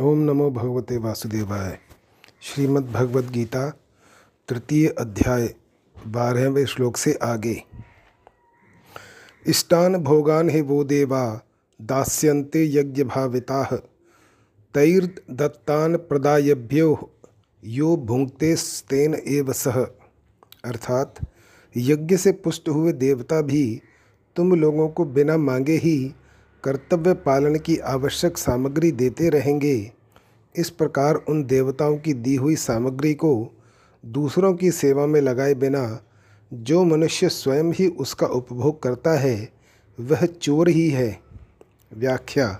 ओम नमो भगवते वासुदेवाय। श्रीमद् भगवद गीता तृतीय अध्याय, बारहवें श्लोक से आगे। इष्टान भोगान हे वो देवा, दास्यन्ते यज्ञ भाविता तैर्दत्तान प्रदायभ्यो, यो भुंगते स्तेन एव सह अर्थात, यज्ञ से पुष्ट हुए देवता भी तुम लोगों को बिना मांगे ही कर्तव्य पालन की आवश्यक सामग्री देते रहेंगे। इस प्रकार उन देवताओं की दी हुई सामग्री को दूसरों की सेवा में लगाए बिना जो मनुष्य स्वयं ही उसका उपभोग करता है, वह चोर ही है। व्याख्या,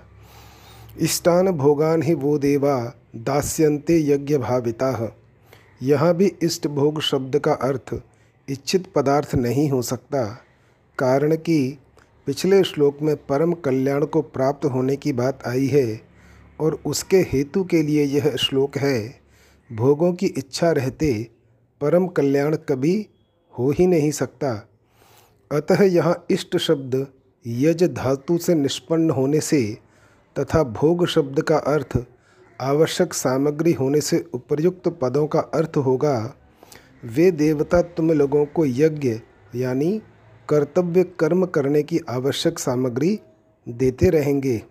इष्टान भोगान ही वो देवा दास्यन्ते यज्ञ भाविता यहाँ भी इष्ट भोग शब्द का अर्थ इच्छित पदार्थ नहीं हो सकता, कारण कि पिछले श्लोक में परम कल्याण को प्राप्त होने की बात आई है और उसके हेतु के लिए यह श्लोक है, भोगों की इच्छा रहते परम कल्याण कभी हो ही नहीं सकता। अतः यहाँ इष्ट शब्द यज धातु से निष्पन्न होने से तथा भोग शब्द का अर्थ आवश्यक सामग्री होने से उपर्युक्त पदों का अर्थ होगा। वे देवता तुम लोगों को यज्ञ यानी कर्तव्य कर्म करने की आवश्यक सामग्री देते रहेंगे।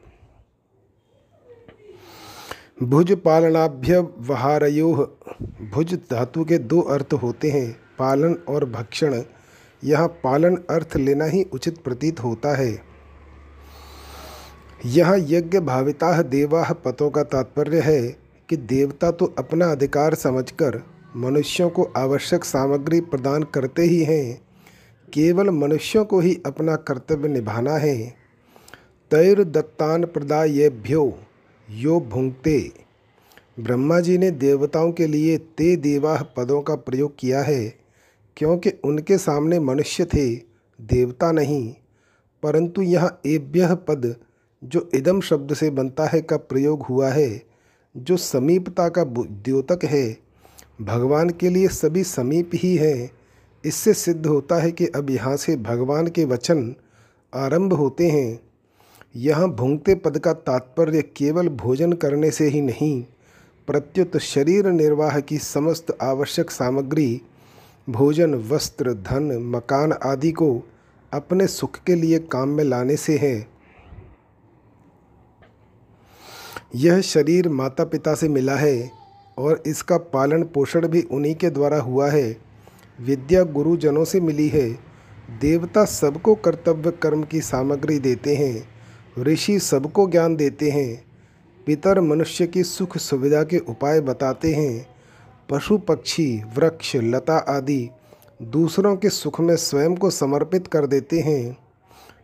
भुज पालनाभ्य वहारयो भुज धातु के दो अर्थ होते हैं, पालन और भक्षण। यह पालन अर्थ लेना ही उचित प्रतीत होता है। यह यज्ञ भाविता देवा पतों का तात्पर्य है कि देवता तो अपना अधिकार समझकर मनुष्यों को आवश्यक सामग्री प्रदान करते ही हैं। केवल मनुष्यों को ही अपना कर्तव्य निभाना है। तैर दत्तान प्रदायेभ्यो यो भुंगते ब्रह्मा जी ने देवताओं के लिए ते देवाह पदों का प्रयोग किया है, क्योंकि उनके सामने मनुष्य थे, देवता नहीं। परंतु यह एभ्य पद, जो इदम शब्द से बनता है का प्रयोग हुआ है, जो समीपता का द्योतक है। भगवान के लिए सभी समीप ही हैं। इससे सिद्ध होता है कि अब यहाँ से भगवान के वचन आरंभ होते हैं। यहाँ भूंगते पद का तात्पर्य केवल भोजन करने से ही नहीं, प्रत्युत शरीर निर्वाह की समस्त आवश्यक सामग्री, भोजन, वस्त्र, धन, मकान आदि को अपने सुख के लिए काम में लाने से है। यह शरीर माता पिता से मिला है और इसका पालन पोषण भी उन्हीं के द्वारा हुआ है। विद्या गुरुजनों से मिली है। देवता सबको कर्तव्य कर्म की सामग्री देते हैं। ऋषि सबको ज्ञान देते हैं। पितर मनुष्य की सुख सुविधा के उपाय बताते हैं। पशु पक्षी, वृक्ष, लता आदि दूसरों के सुख में स्वयं को समर्पित कर देते हैं।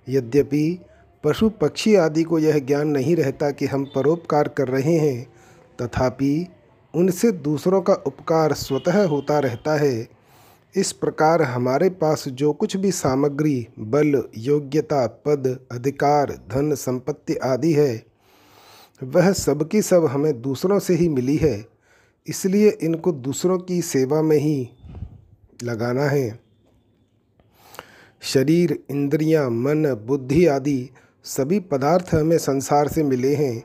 यद्यपि पशु पक्षी आदि को यह ज्ञान नहीं रहता कि हम परोपकार कर रहे हैं, तथापि उनसे दूसरों का उपकार स्वतः होता रहता है। इस प्रकार हमारे पास जो कुछ भी सामग्री बल योग्यता पद अधिकार धन संपत्ति आदि है वह सब की सब हमें दूसरों से ही मिली है। इसलिए इनको दूसरों की सेवा में ही लगाना है। शरीर इंद्रियाँ, मन बुद्धि आदि सभी पदार्थ हमें संसार से मिले हैं।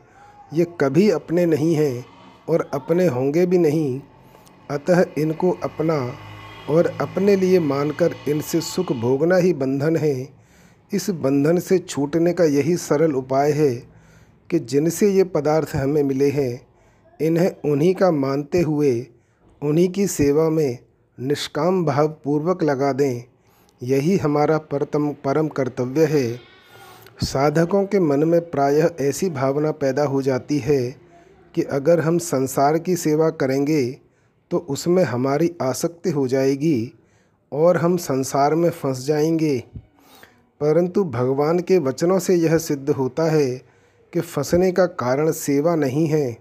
ये कभी अपने नहीं हैं और अपने होंगे भी नहीं। अतः इनको अपना और अपने लिए मानकर इनसे सुख भोगना ही बंधन है। इस बंधन से छूटने का यही सरल उपाय है कि जिनसे ये पदार्थ हमें मिले हैं, इन्हें उन्हीं का मानते हुए, उन्हीं की सेवा में निष्काम भाव पूर्वक लगा दें। यही हमारा परतम, परम कर्तव्य है। साधकों के मन में प्रायः ऐसी भावना पैदा हो जाती है कि अगर हम संसार की सेवा करेंगे तो उसमें हमारी आसक्ति हो जाएगी और हम संसार में फंस जाएँगे। परंतु भगवान के वचनों से यह सिद्ध होता है कि फंसने का कारण सेवा नहीं है।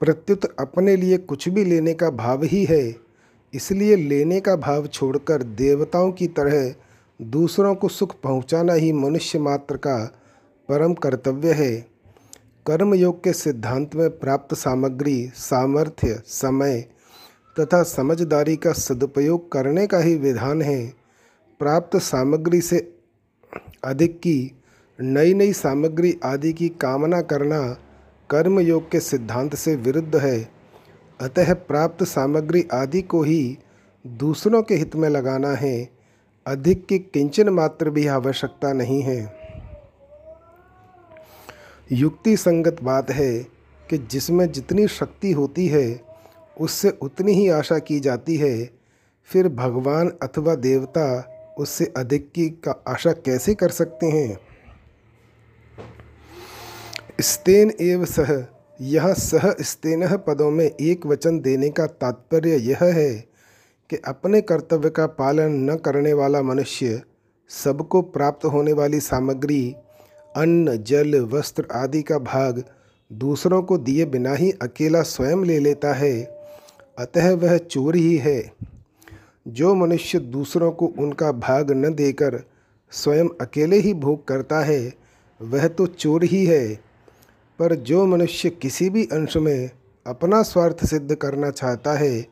प्रत्युत अपने लिए कुछ भी लेने का भाव ही है, इसलिए लेने का भाव छोड़कर देवताओं की तरह दूसरों को सुख पहुंचाना ही मनुष्य मात्र का परम कर्तव्य है। कर्मयोग के सिद्धांत में प्राप्त सामग्री, सामर्थ्य, समय तथा समझदारी का सदुपयोग करने का ही विधान है। प्राप्त सामग्री से अधिक की नई नई सामग्री आदि की कामना करना कर्म योग के सिद्धांत से विरुद्ध है। अतः प्राप्त सामग्री आदि को ही दूसरों के हित में लगाना है। अधिक की किंचन मात्र भी आवश्यकता नहीं है। युक्ति संगत बात है कि जिसमें जितनी शक्ति होती है, उससे उतनी ही आशा की जाती है। फिर भगवान अथवा देवता उससे अधिक की का आशा कैसे कर सकते हैं? स्तेन एव सह, यह सह स्तेन पदों में एक वचन देने का तात्पर्य यह है कि अपने कर्तव्य का पालन न करने वाला मनुष्य सबको प्राप्त होने वाली सामग्री अन्न, जल, वस्त्र आदि का भाग दूसरों को दिए बिना ही अकेला स्वयं ले लेता है, अतः वह चोर ही है। जो मनुष्य दूसरों को उनका भाग न देकर स्वयं अकेले ही भोग करता है, वह तो चोर ही है। पर जो मनुष्य किसी भी अंश में अपना स्वार्थ सिद्ध करना चाहता है,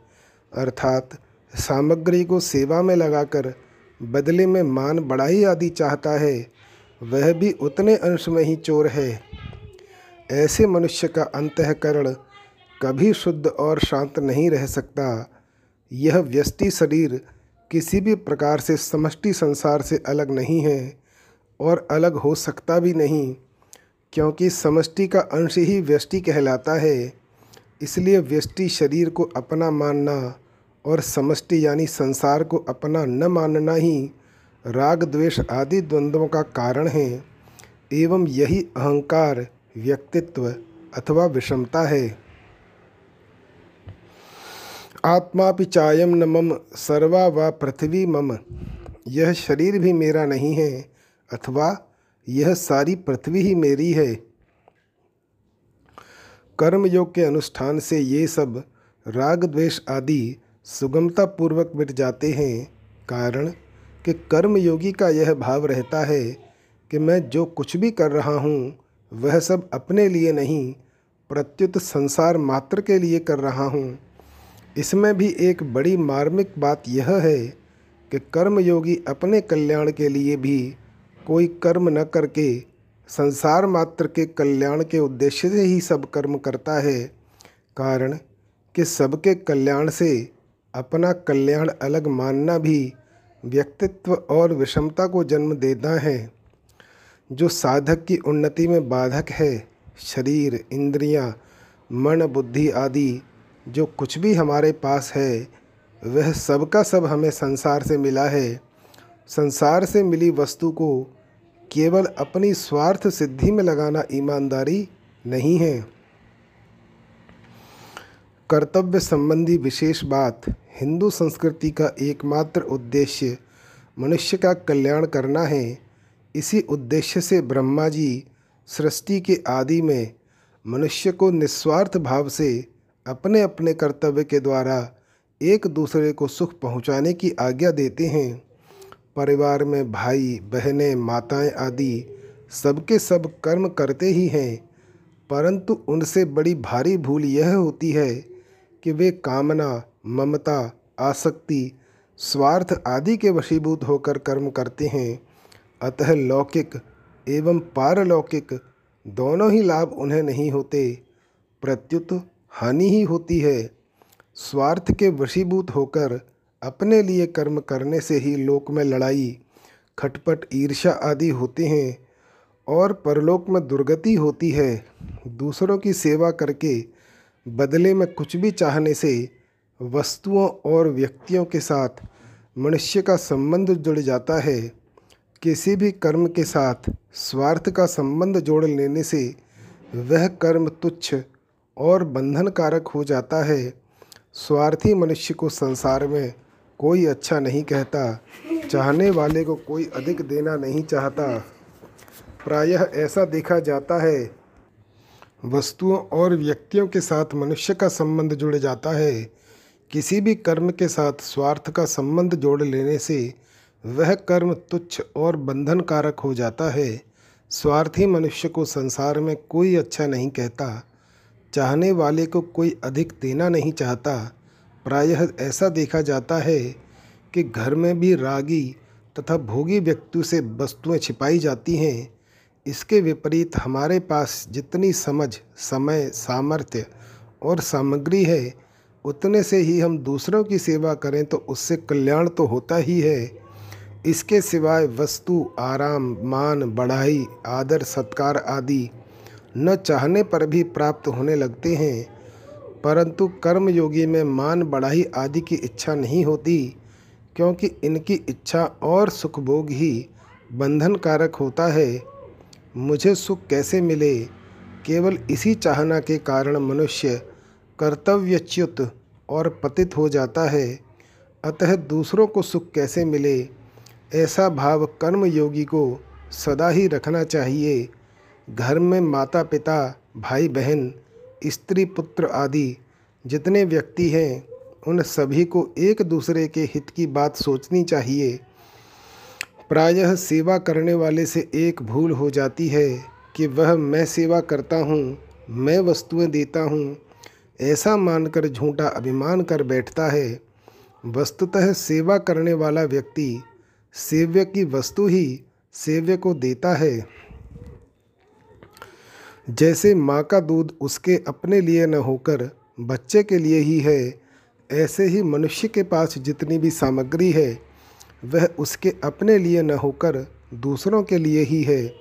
अर्थात सामग्री को सेवा में लगाकर बदले में मान बढ़ाई आदि चाहता है वह भी उतने अंश में ही चोर है। ऐसे मनुष्य का अंतकरण कभी शुद्ध और शांत नहीं रह सकता। यह व्यष्टि शरीर किसी भी प्रकार से समष्टि संसार से अलग नहीं है और अलग हो सकता भी नहीं, क्योंकि समष्टि का अंश ही व्यष्टि कहलाता है। इसलिए व्यष्टि शरीर को अपना मानना और समष्टि यानी संसार को अपना न मानना ही राग, द्वेष आदि द्वंद्वों का कारण है, एवं यही अहंकार व्यक्तित्व अथवा विषमता है। आत्मा चायम न मम, सर्वा व पृथ्वी मम। यह शरीर भी मेरा नहीं है, अथवा यह सारी पृथ्वी ही मेरी है। कर्म योग के अनुष्ठान से ये सब राग, द्वेष आदि सुगमता पूर्वक मिट जाते हैं। कारण कि कर्म योगी का यह भाव रहता है कि मैं जो कुछ भी कर रहा हूँ, वह सब अपने लिए नहीं, प्रत्युत संसार मात्र के लिए कर रहा हूँ। इसमें भी एक बड़ी मार्मिक बात यह है कि कर्म योगी अपने कल्याण के लिए भी कोई कर्म न करके, संसार मात्र के कल्याण के उद्देश्य से ही सब कर्म करता है। कारण कि सबके कल्याण से अपना कल्याण अलग मानना भी व्यक्तित्व और विषमता को जन्म देता है जो साधक की उन्नति में बाधक है। शरीर इंद्रियाँ, मन बुद्धि आदि जो कुछ भी हमारे पास है वह सब का सब हमें संसार से मिला है। संसार से मिली वस्तु को केवल अपनी स्वार्थ सिद्धि में लगाना ईमानदारी नहीं है। कर्तव्य संबंधी विशेष बात हिंदू संस्कृति का एकमात्र उद्देश्य मनुष्य का कल्याण करना है। इसी उद्देश्य से ब्रह्मा जी सृष्टि के आदि में मनुष्य को निस्वार्थ भाव से अपने अपने कर्तव्य के द्वारा एक दूसरे को सुख पहुँचाने की आज्ञा देते हैं। परिवार में भाई, बहनें, माताएँ आदि सबके सब कर्म करते ही हैं, परंतु उनसे बड़ी भारी भूल यह होती है कि वे कामना ममता, आसक्ति, स्वार्थ आदि के वशीभूत होकर कर्म करते हैं। अतः लौकिक एवं पारलौकिक दोनों ही लाभ उन्हें नहीं होते। प्रत्युत हानि ही होती है। स्वार्थ के वशीभूत होकर अपने लिए कर्म करने से ही लोक में लड़ाई, खटपट, ईर्ष्या आदि होते हैं और परलोक में दुर्गति होती है। दूसरों की सेवा करके बदले में कुछ भी चाहने से वस्तुओं और व्यक्तियों के साथ मनुष्य का संबंध जुड़ जाता है। किसी भी कर्म के साथ स्वार्थ का संबंध जोड़ लेने से वह कर्म तुच्छ और बंधन कारक हो जाता है। स्वार्थी मनुष्य को संसार में कोई अच्छा नहीं कहता, चाहने वाले को कोई अधिक देना नहीं चाहता। प्रायः ऐसा देखा जाता है। वस्तुओं और व्यक्तियों के साथ मनुष्य का संबंध जुड़ जाता है। किसी भी कर्म के साथ स्वार्थ का संबंध जोड़ लेने से वह कर्म तुच्छ और बंधन कारक हो जाता है। स्वार्थी मनुष्य को संसार में कोई अच्छा नहीं कहता, चाहने वाले को कोई अधिक देना नहीं चाहता। प्रायः ऐसा देखा जाता है कि घर में भी रागी तथा भोगी व्यक्ति से वस्तुएँ छिपाई जाती हैं। इसके विपरीत हमारे पास जितनी समझ, समय, सामर्थ्य और सामग्री है उतने से ही हम दूसरों की सेवा करें तो उससे कल्याण तो होता ही है। इसके सिवाय वस्तु, आराम, मान, बढ़ाई, आदर, सत्कार आदि न चाहने पर भी प्राप्त होने लगते हैं। परंतु कर्मयोगी में मान, बढ़ाई आदि की इच्छा नहीं होती, क्योंकि इनकी इच्छा और सुखभोग ही बंधन कारक होता है। मुझे सुख कैसे मिले? केवल इसी चाहना के कारण मनुष्य कर्तव्यच्युत और पतित हो जाता है। अतः दूसरों को सुख कैसे मिले? ऐसा भाव कर्म योगी को सदा ही रखना चाहिए। घर में माता पिता भाई बहन स्त्री, पुत्र आदि जितने व्यक्ति हैं, उन सभी को एक दूसरे के हित की बात सोचनी चाहिए। प्रायः सेवा करने वाले से एक भूल हो जाती है कि वह मैं सेवा करता हूँ, मैं वस्तुएँ देता हूँ ऐसा मानकर झूठा अभिमान कर बैठता है। वस्तुतः सेवा करने वाला व्यक्ति सेव्य की वस्तु ही सेव्य को देता है। जैसे माँ का दूध उसके अपने लिए न होकर बच्चे के लिए ही है, ऐसे ही मनुष्य के पास जितनी भी सामग्री है, वह उसके अपने लिए न होकर दूसरों के लिए ही है।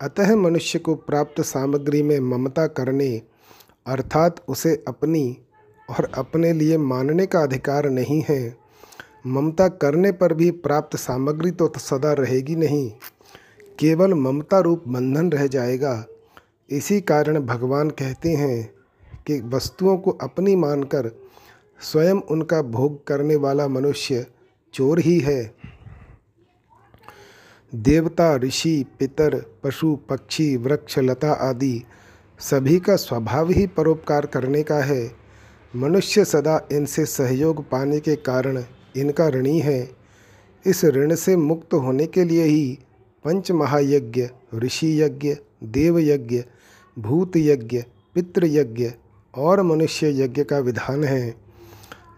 अतः मनुष्य को प्राप्त सामग्री में ममता करने अर्थात उसे अपनी और अपने लिए मानने का अधिकार नहीं है। ममता करने पर भी प्राप्त सामग्री तो सदा रहेगी नहीं। केवल ममता रूप बंधन रह जाएगा। इसी कारण भगवान कहते हैं कि वस्तुओं को अपनी मानकर स्वयं उनका भोग करने वाला मनुष्य चोर ही है। देवता, ऋषि, पितर, पशु, पक्षी, वृक्ष, लता आदि सभी का स्वभाव ही परोपकार करने का है। मनुष्य सदा इनसे सहयोग पाने के कारण इनका ऋणी है। इस ऋण से मुक्त होने के लिए ही पंच महायज्ञ ऋषि यज्ञ देव यज्ञ भूत यज्ञ पितृ यज्ञ और मनुष्य यज्ञ का विधान है।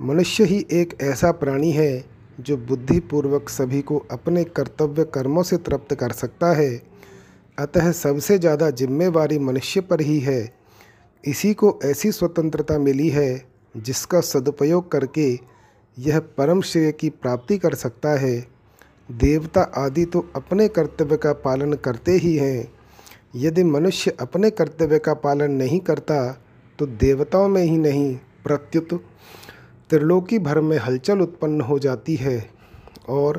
मनुष्य ही एक ऐसा प्राणी है जो बुद्धिपूर्वक सभी को अपने कर्तव्य कर्मों से तृप्त कर सकता है। अतः सबसे ज़्यादा जिम्मेवारी मनुष्य पर ही है। इसी को ऐसी स्वतंत्रता मिली है, जिसका सदुपयोग करके यह परम श्रेय की प्राप्ति कर सकता है। देवता आदि तो अपने कर्तव्य का पालन करते ही हैं। यदि मनुष्य अपने कर्तव्य का पालन नहीं करता तो देवताओं में ही नहीं, प्रत्युत त्रिलोकी भर में हलचल उत्पन्न हो जाती है और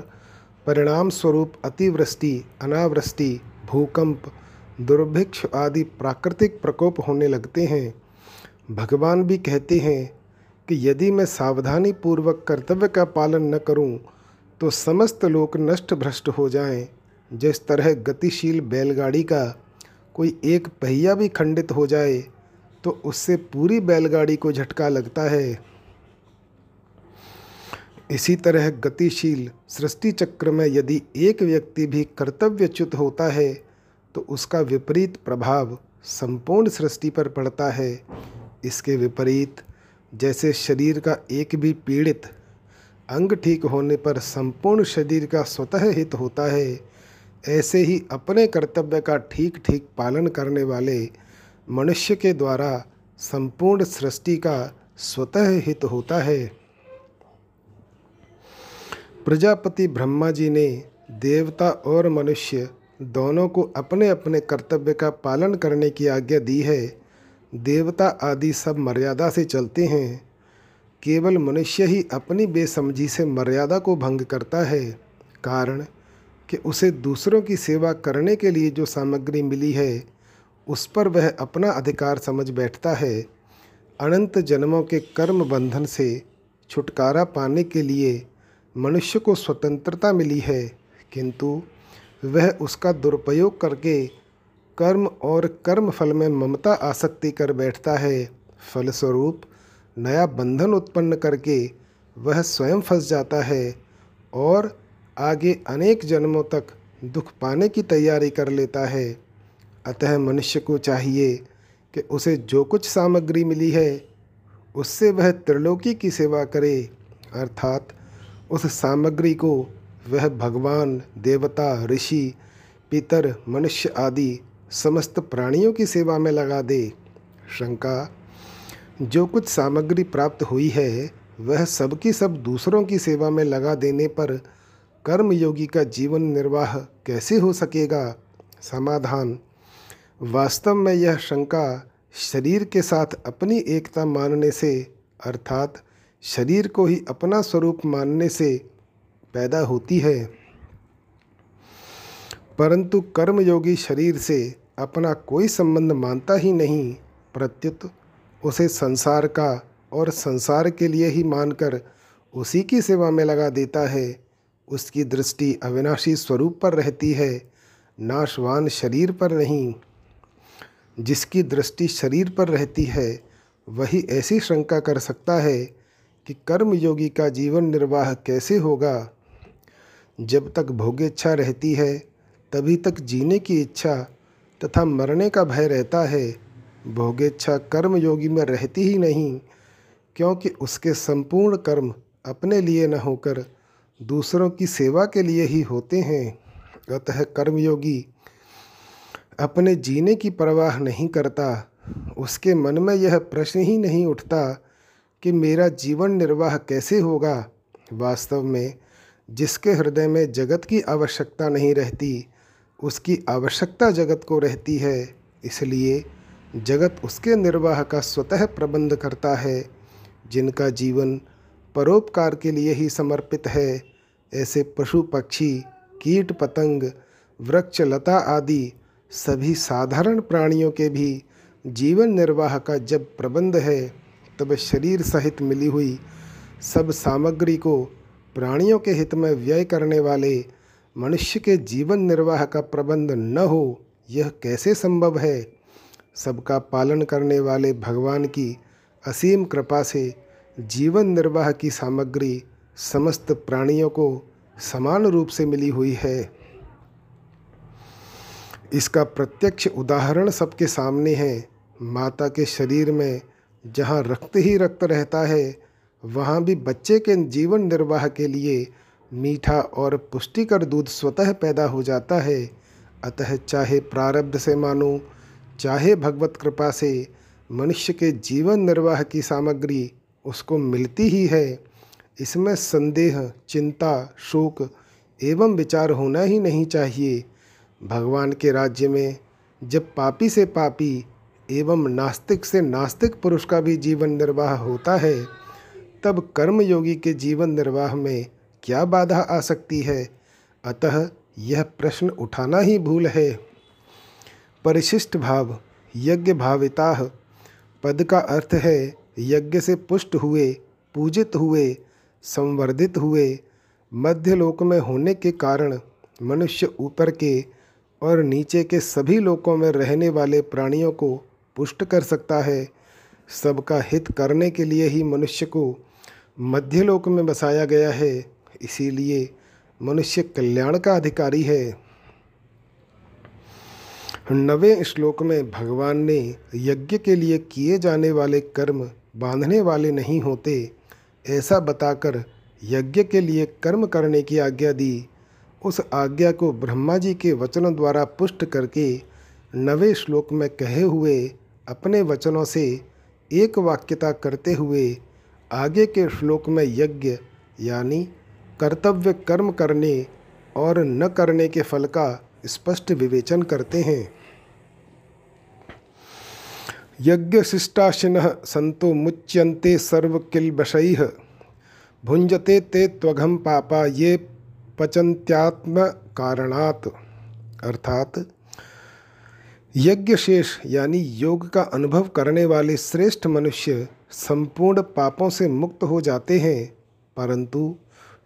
परिणाम स्वरूप अतिवृष्टि, अनावृष्टि भूकंप, दुर्भिक्ष आदि प्राकृतिक प्रकोप होने लगते हैं। भगवान भी कहते हैं कि यदि मैं सावधानी पूर्वक कर्तव्य का पालन न करूँ तो समस्त लोग नष्ट भ्रष्ट हो जाएँ। जिस तरह गतिशील बैलगाड़ी का कोई एक पहिया भी खंडित हो जाए तो उससे पूरी बैलगाड़ी को झटका लगता है। इसी तरह गतिशील सृष्टि चक्र में यदि एक व्यक्ति भी कर्तव्यच्युत होता है तो उसका विपरीत प्रभाव संपूर्ण सृष्टि पर पड़ता है। इसके विपरीत, जैसे शरीर का एक भी पीड़ित अंग ठीक होने पर संपूर्ण शरीर का स्वतः हित होता है, ऐसे ही अपने कर्तव्य का ठीक ठीक पालन करने वाले मनुष्य के द्वारा संपूर्ण सृष्टि का स्वतः हित होता है। प्रजापति ब्रह्मा जी ने देवता और मनुष्य दोनों को अपने अपने कर्तव्य का पालन करने की आज्ञा दी है। देवता आदि सब मर्यादा से चलते हैं। केवल मनुष्य ही अपनी बेसमझी से मर्यादा को भंग करता है। कारण कि उसे दूसरों की सेवा करने के लिए जो सामग्री मिली है, उस पर वह अपना अधिकार समझ बैठता है। अनंत जन्मों के कर्म बंधन से छुटकारा पाने के लिए मनुष्य को स्वतंत्रता मिली है, किंतु वह उसका दुरुपयोग करके कर्म और कर्म फल में ममता आसक्ति कर बैठता है। फलस्वरूप, नया बंधन उत्पन्न करके वह स्वयं फंस जाता है और आगे अनेक जन्मों तक दुख पाने की तैयारी कर लेता है। अतः मनुष्य को चाहिए कि उसे जो कुछ सामग्री मिली है, उससे वह त्रिलोकी की सेवा करे, अर्थात उस सामग्री को वह भगवान, देवता, ऋषि, पितर, मनुष्य आदि समस्त प्राणियों की सेवा में लगा दे। शंका, जो कुछ सामग्री प्राप्त हुई है, वह सबकी सब दूसरों की सेवा में लगा देने पर कर्मयोगी का जीवन निर्वाह कैसे हो सकेगा? समाधान, वास्तव में यह शंका शरीर के साथ अपनी एकता मानने से, अर्थात शरीर को ही अपना स्वरूप मानने से पैदा होती है। परंतु कर्मयोगी शरीर से अपना कोई संबंध मानता ही नहीं, प्रत्युत उसे संसार का और संसार के लिए ही मानकर उसी की सेवा में लगा देता है। उसकी दृष्टि अविनाशी स्वरूप पर रहती है, नाशवान शरीर पर नहीं। जिसकी दृष्टि शरीर पर रहती है, वही ऐसी शंका कर सकता है कि कर्मयोगी का जीवन निर्वाह कैसे होगा? जब तक भोगेच्छा रहती है, तभी तक जीने की इच्छा तथा मरने का भय रहता है। भोगेच्छा कर्मयोगी में रहती ही नहीं, क्योंकि उसके संपूर्ण कर्म अपने लिए न होकर दूसरों की सेवा के लिए ही होते हैं। अतः कर्मयोगी अपने जीने की परवाह नहीं करता। उसके मन में यह प्रश्न ही नहीं उठता कि मेरा जीवन निर्वाह कैसे होगा? वास्तव में, जिसके हृदय में जगत की आवश्यकता नहीं रहती, उसकी आवश्यकता जगत को रहती है। इसलिए, जगत उसके निर्वाह का स्वतः प्रबंध करता है, जिनका जीवन परोपकार के लिए ही समर्पित है। ऐसे पशु पक्षी, कीट पतंग, वृक्ष लता आदि सभी साधारण प्राणियों के भी जीवन निर्वाह का जब प्रबंध है तब शरीर सहित मिली हुई सब सामग्री को प्राणियों के हित में व्यय करने वाले मनुष्य के जीवन निर्वाह का प्रबंध न हो, यह कैसे संभव है? सबका पालन करने वाले भगवान की असीम कृपा से जीवन निर्वाह की सामग्री समस्त प्राणियों को समान रूप से मिली हुई है। इसका प्रत्यक्ष उदाहरण सबके सामने है। माता के शरीर में जहाँ रक्त ही रक्त रहता है, वहाँ भी बच्चे के जीवन निर्वाह के लिए मीठा और पुष्टिकर दूध स्वतः पैदा हो जाता है। अतः चाहे प्रारब्ध से मानो, चाहे भगवत कृपा से, मनुष्य के जीवन निर्वाह की सामग्री उसको मिलती ही है। इसमें संदेह, चिंता, शोक एवं विचार होना ही नहीं चाहिए। भगवान के राज्य में जब पापी से पापी एवं नास्तिक से नास्तिक पुरुष का भी जीवन निर्वाह होता है, तब कर्मयोगी के जीवन निर्वाह में क्या बाधा आ सकती है? अतः यह प्रश्न उठाना ही भूल है। परिशिष्ट भाव, यज्ञ भाविता, पद का अर्थ है यज्ञ से पुष्ट हुए, पूजित हुए, संवर्धित हुए मध्यलोक में होने के कारण मनुष्य ऊपर के और नीचे के सभी लोकों में रहने वाले प्राणियों को पुष्ट कर सकता है। सबका हित करने के लिए ही मनुष्य को मध्यलोक में बसाया गया है। इसीलिए मनुष्य कल्याण का अधिकारी है। नवे श्लोक में भगवान ने यज्ञ के लिए किए जाने वाले कर्म बांधने वाले नहीं होते, ऐसा बताकर यज्ञ के लिए कर्म करने की आज्ञा दी। उस आज्ञा को ब्रह्मा जी के वचनों द्वारा पुष्ट करके नवे श्लोक में कहे हुए अपने वचनों से एक वाक्यता करते हुए आगे के श्लोक में यज्ञ, यानी कर्तव्य कर्म करने और न करने के फल का स्पष्ट विवेचन करते हैं। यज्ञ शिष्टाशिन संतो मुच्यंते सर्वकिलबशै भुंजते ते त्वघम पापा ये पचंत्यात्म कारणात अर्थात यज्ञ शेष यानी योग का अनुभव करने वाले श्रेष्ठ मनुष्य संपूर्ण पापों से मुक्त हो जाते हैं, परंतु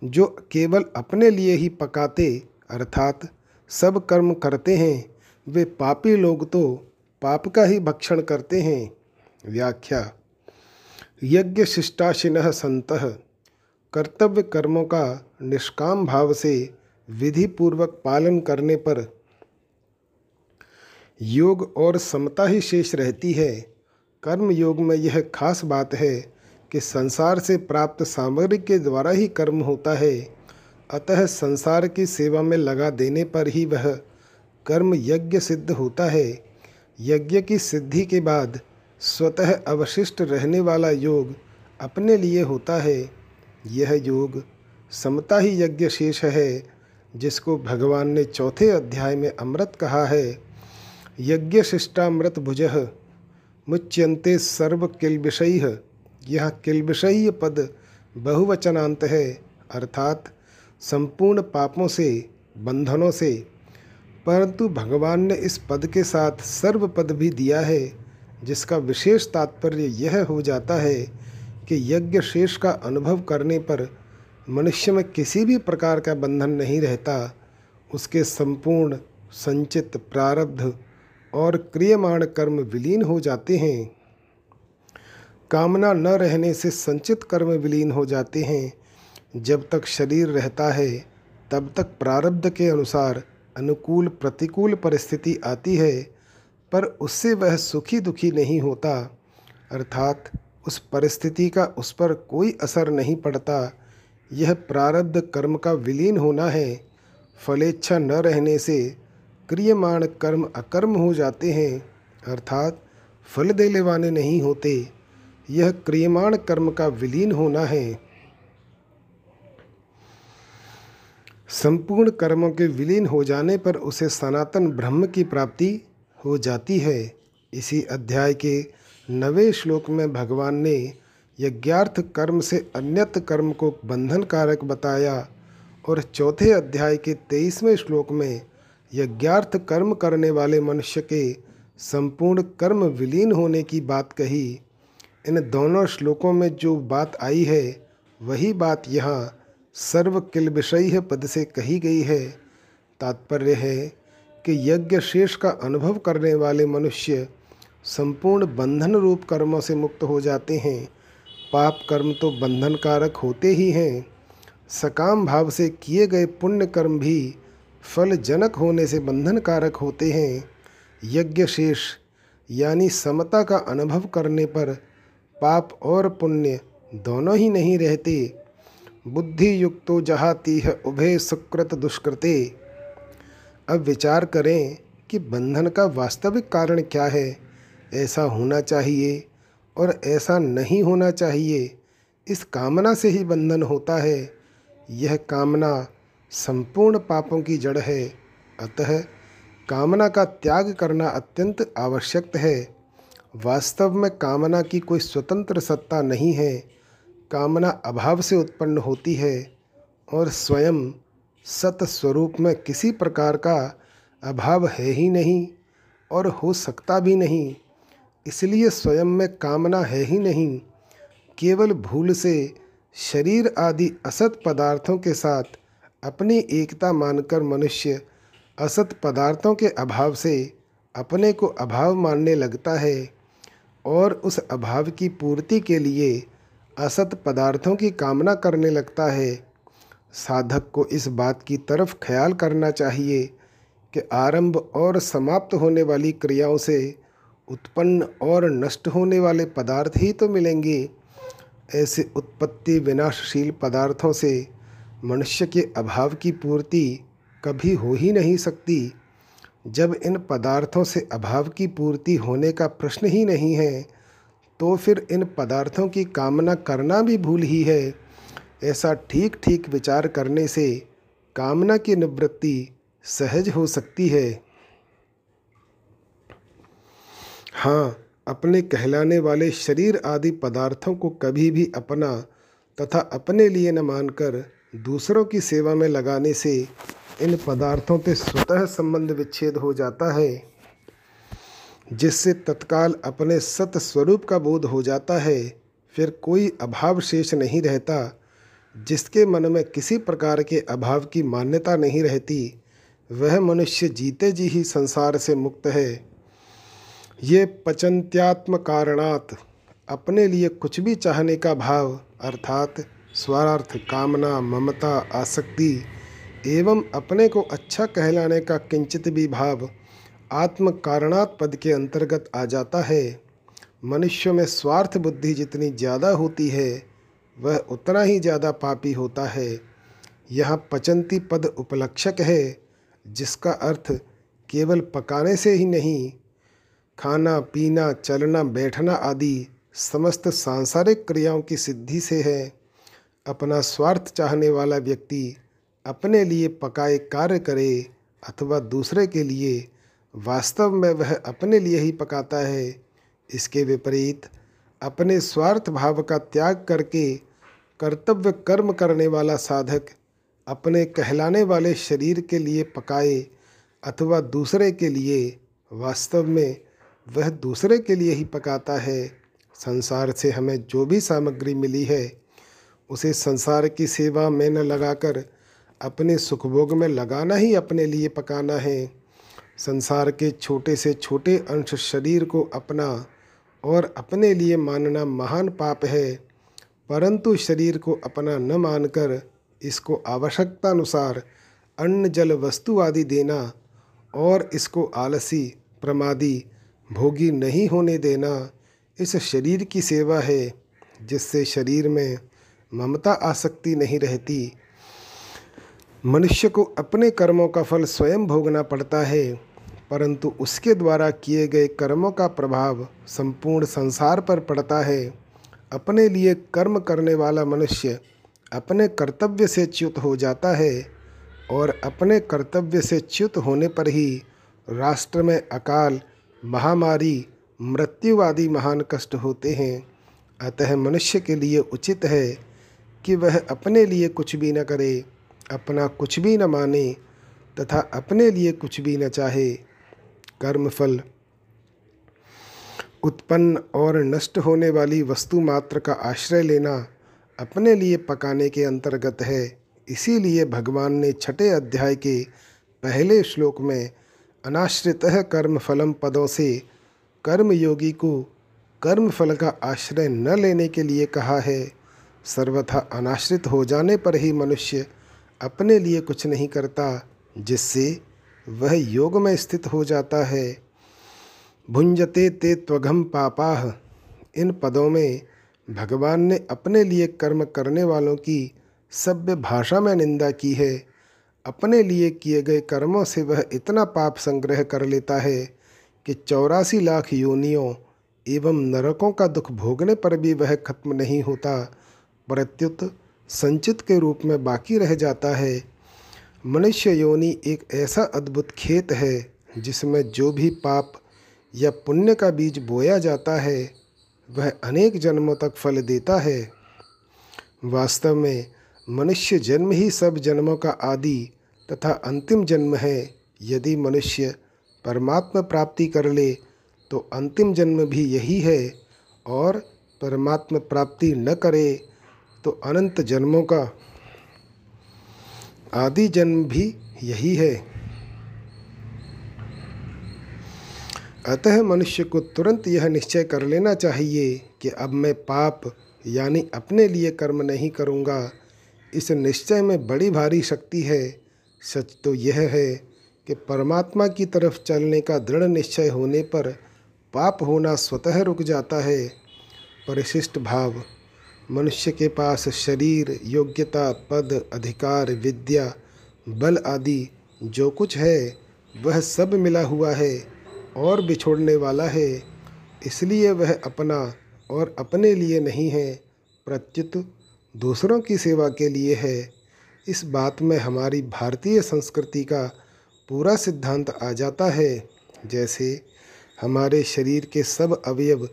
जो केवल अपने लिए ही पकाते, अर्थात सब कर्म करते हैं, वे पापी लोग तो पाप का ही भक्षण करते हैं। व्याख्या यज्ञ शिष्टाशिन संत, कर्तव्य कर्मों का निष्काम भाव से विधि पूर्वक पालन करने पर योग और समता ही शेष रहती है। कर्म योग में यह खास बात है कि संसार से प्राप्त सामग्री के द्वारा ही कर्म होता है। अतः संसार की सेवा में लगा देने पर ही वह कर्म यज्ञ सिद्ध होता है। यज्ञ की सिद्धि के बाद स्वतः अवशिष्ट रहने वाला योग अपने लिए होता है। यह योग समता ही यज्ञ शेष है, जिसको भगवान ने चौथे अध्याय में अमृत कहा है। यज्ञ शिष्टामृत भुज मुच्यंते सर्व किलबिषय यह किलबिषय पद बहुवचनांत है, अर्थात संपूर्ण पापों से, बंधनों से। परंतु भगवान ने इस पद के साथ सर्व पद भी दिया है, जिसका विशेष तात्पर्य यह हो जाता है कि यज्ञ शेष का अनुभव करने पर मनुष्य में किसी भी प्रकार का बंधन नहीं रहता, उसके संपूर्ण, संचित, प्रारब्ध और क्रियमाण कर्म विलीन हो जाते हैं। कामना न रहने से संचित कर्म विलीन हो जाते हैं। जब तक शरीर रहता है, तब तक प्रारब्ध के अनुसार अनुकूल प्रतिकूल परिस्थिति आती है, पर उससे वह सुखी दुखी नहीं होता। अर्थात उस परिस्थिति का उस पर कोई असर नहीं पड़ता। यह प्रारब्ध कर्म का विलीन होना है। फलेच्छा न रहने से क्रियमाण कर्म अकर्म हो जाते हैं, अर्थात फल देने वाले नहीं होते। यह क्रियमाण कर्म का विलीन होना है। संपूर्ण कर्मों के विलीन हो जाने पर उसे सनातन ब्रह्म की प्राप्ति हो जाती है। इसी अध्याय के नवे श्लोक में भगवान ने यज्ञार्थ कर्म से अन्यत कर्म को बंधन कारक बताया और चौथे अध्याय के तेईसवें श्लोक में यज्ञार्थ कर्म करने वाले मनुष्य के संपूर्ण कर्म विलीन होने की बात कही। इन दोनों श्लोकों में जो बात आई है, वही बात यहाँ सर्व किल विषय पद से कही गई है। तात्पर्य है कि यज्ञ शेष का अनुभव करने वाले मनुष्य संपूर्ण बंधन रूप कर्मों से मुक्त हो जाते हैं। पाप कर्म तो बंधन कारक होते ही हैं। सकाम भाव से किए गए पुण्य कर्म भी फल जनक होने से बंधन कारक होते हैं। यज्ञ शेष यानी समता का अनुभव करने पर पाप और पुण्य दोनों ही नहीं रहते। बुद्धि युक्तो जहाती है उभय सुकृत दुष्कृते। अब विचार करें कि बंधन का वास्तविक कारण क्या है। ऐसा होना चाहिए और ऐसा नहीं होना चाहिए। इस कामना से ही बंधन होता है। यह कामना संपूर्ण पापों की जड़ है। अतः कामना का त्याग करना अत्यंत आवश्यक है। वास्तव में कामना की कोई स्वतंत्र सत्ता नहीं है। कामना अभाव से उत्पन्न होती है और स्वयं सत स्वरूप में किसी प्रकार का अभाव है ही नहीं और हो सकता भी नहीं। इसलिए स्वयं में कामना है ही नहीं। केवल भूल से शरीर आदि असत पदार्थों के साथ अपनी एकता मानकर मनुष्य असत पदार्थों के अभाव से अपने को अभाव मानने लगता है और उस अभाव की पूर्ति के लिए असत पदार्थों की कामना करने लगता है। साधक को इस बात की तरफ़ ख्याल करना चाहिए कि आरंभ और समाप्त होने वाली क्रियाओं से उत्पन्न और नष्ट होने वाले पदार्थ ही तो मिलेंगे। ऐसे उत्पत्ति विनाशशील पदार्थों से मनुष्य के अभाव की पूर्ति कभी हो ही नहीं सकती। जब इन पदार्थों से अभाव की पूर्ति होने का प्रश्न ही नहीं है तो फिर इन पदार्थों की कामना करना भी भूल ही है। ऐसा ठीक ठीक विचार करने से कामना की निवृत्ति सहज हो सकती है। हाँ अपने कहलाने वाले शरीर आदि पदार्थों को कभी भी अपना तथा अपने लिए न मानकर दूसरों की सेवा में लगाने से इन पदार्थों के स्वतः संबंध विच्छेद हो जाता है, जिससे तत्काल अपने सत स्वरूप का बोध हो जाता है। फिर कोई अभाव शेष नहीं रहता, जिसके मन में किसी प्रकार के अभाव की मान्यता नहीं रहती, वह मनुष्य जीते जी ही संसार से मुक्त है। ये पचंत्यात्म कारणात अपने लिए कुछ भी चाहने का भाव, अर्थात स्वार्थ, कामना, ममता, आसक्ति एवं अपने को अच्छा कहलाने का किंचित भी भाव आत्म कारणात् पद के अंतर्गत आ जाता है। मनुष्य में स्वार्थ बुद्धि जितनी ज़्यादा होती है, वह उतना ही ज़्यादा पापी होता है। यह पचंती पद उपलक्षक है, जिसका अर्थ केवल पकाने से ही नहीं, खाना, पीना, चलना, बैठना आदि समस्त सांसारिक क्रियाओं की सिद्धि से है। अपना स्वार्थ चाहने वाला व्यक्ति अपने लिए पकाए कार्य करे अथवा दूसरे के लिए, वास्तव में वह अपने लिए ही पकाता है। इसके विपरीत, अपने स्वार्थ भाव का त्याग करके कर्तव्य कर्म करने वाला साधक अपने कहलाने वाले शरीर के लिए पकाए अथवा दूसरे के लिए, वास्तव में वह दूसरे के लिए ही पकाता है। संसार से हमें जो भी सामग्री मिली है उसे संसार की सेवा में न लगाकर अपने सुखभोग में लगाना ही अपने लिए पकाना है। संसार के छोटे से छोटे अंश शरीर को अपना और अपने लिए मानना महान पाप है, परंतु शरीर को अपना न मानकर इसको आवश्यकता अनुसार अन्न, जल, वस्तु आदि देना और इसको आलसी, प्रमादी, भोगी नहीं होने देना इस शरीर की सेवा है, जिससे शरीर में ममता आसक्ति नहीं रहती। मनुष्य को अपने कर्मों का फल स्वयं भोगना पड़ता है, परंतु उसके द्वारा किए गए कर्मों का प्रभाव संपूर्ण संसार पर पड़ता है। अपने लिए कर्म करने वाला मनुष्य अपने कर्तव्य से च्युत हो जाता है और अपने कर्तव्य से च्युत होने पर ही राष्ट्र में अकाल, महामारी मृत्यु आदि महान कष्ट होते हैं। अतः मनुष्य के लिए उचित है कि वह अपने लिए कुछ भी न करे, अपना कुछ भी न माने तथा अपने लिए कुछ भी न चाहे, कर्मफल। उत्पन्न और नष्ट होने वाली वस्तु मात्र का आश्रय लेना अपने लिए पकाने के अंतर्गत है। इसीलिए भगवान ने छठे अध्याय के पहले श्लोक में अनाश्रित कर्म फलम पदों से कर्मयोगी को कर्म फल का आश्रय न लेने के लिए कहा है। सर्वथा अनाश्रित हो जाने पर ही मनुष्य अपने लिए कुछ नहीं करता, जिससे वह योग में स्थित हो जाता है। भुंजते ते त्वघम पापाह इन पदों में भगवान ने अपने लिए कर्म करने वालों की सभ्य भाषा में निंदा की है। अपने लिए किए गए कर्मों से वह इतना पाप संग्रह कर लेता है कि चौरासी लाख योनियों एवं नरकों का दुख भोगने पर भी वह खत्म नहीं होता। प्रत्युत संचित के रूप में बाकी रह जाता है। मनुष्य योनि एक ऐसा अद्भुत खेत है, जिसमें जो भी पाप या पुण्य का बीज बोया जाता है, वह अनेक जन्मों तक फल देता है। वास्तव में मनुष्य जन्म ही सब जन्मों का आदि तथा अंतिम जन्म है। यदि मनुष्य परमात्मा प्राप्ति कर ले तो अंतिम जन्म भी यही है और परमात्मा प्राप्ति न करे तो अनंत जन्मों का आदि जन्म भी यही है। अतः मनुष्य को तुरंत यह निश्चय कर लेना चाहिए कि अब मैं पाप, यानी अपने लिए कर्म नहीं करूँगा। इस निश्चय में बड़ी भारी शक्ति है। सच तो यह है कि परमात्मा की तरफ़ चलने का दृढ़ निश्चय होने पर पाप होना स्वतः रुक जाता है। परिशिष्ट भाव। मनुष्य के पास शरीर, योग्यता, पद, अधिकार, विद्या, बल आदि जो कुछ है, वह सब मिला हुआ है और बिछोड़ने वाला है। इसलिए वह अपना और अपने लिए नहीं है, प्रत्युत दूसरों की सेवा के लिए है। इस बात में हमारी भारतीय संस्कृति का पूरा सिद्धांत आ जाता है। जैसे हमारे शरीर के सब अवयव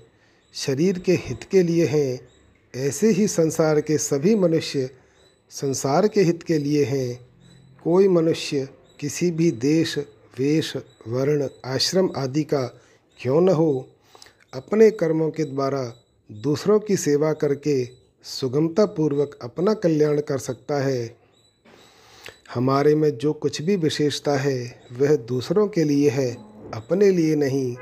शरीर के हित के लिए हैं ऐसे ही संसार के सभी मनुष्य संसार के हित के लिए हैं। कोई मनुष्य किसी भी देश, वेश, वर्ण, आश्रम आदि का क्यों न हो, अपने कर्मों के द्वारा दूसरों की सेवा करके सुगमतापूर्वक अपना कल्याण कर सकता है। हमारे में जो कुछ भी विशेषता है, वह दूसरों के लिए है, अपने लिए नहीं।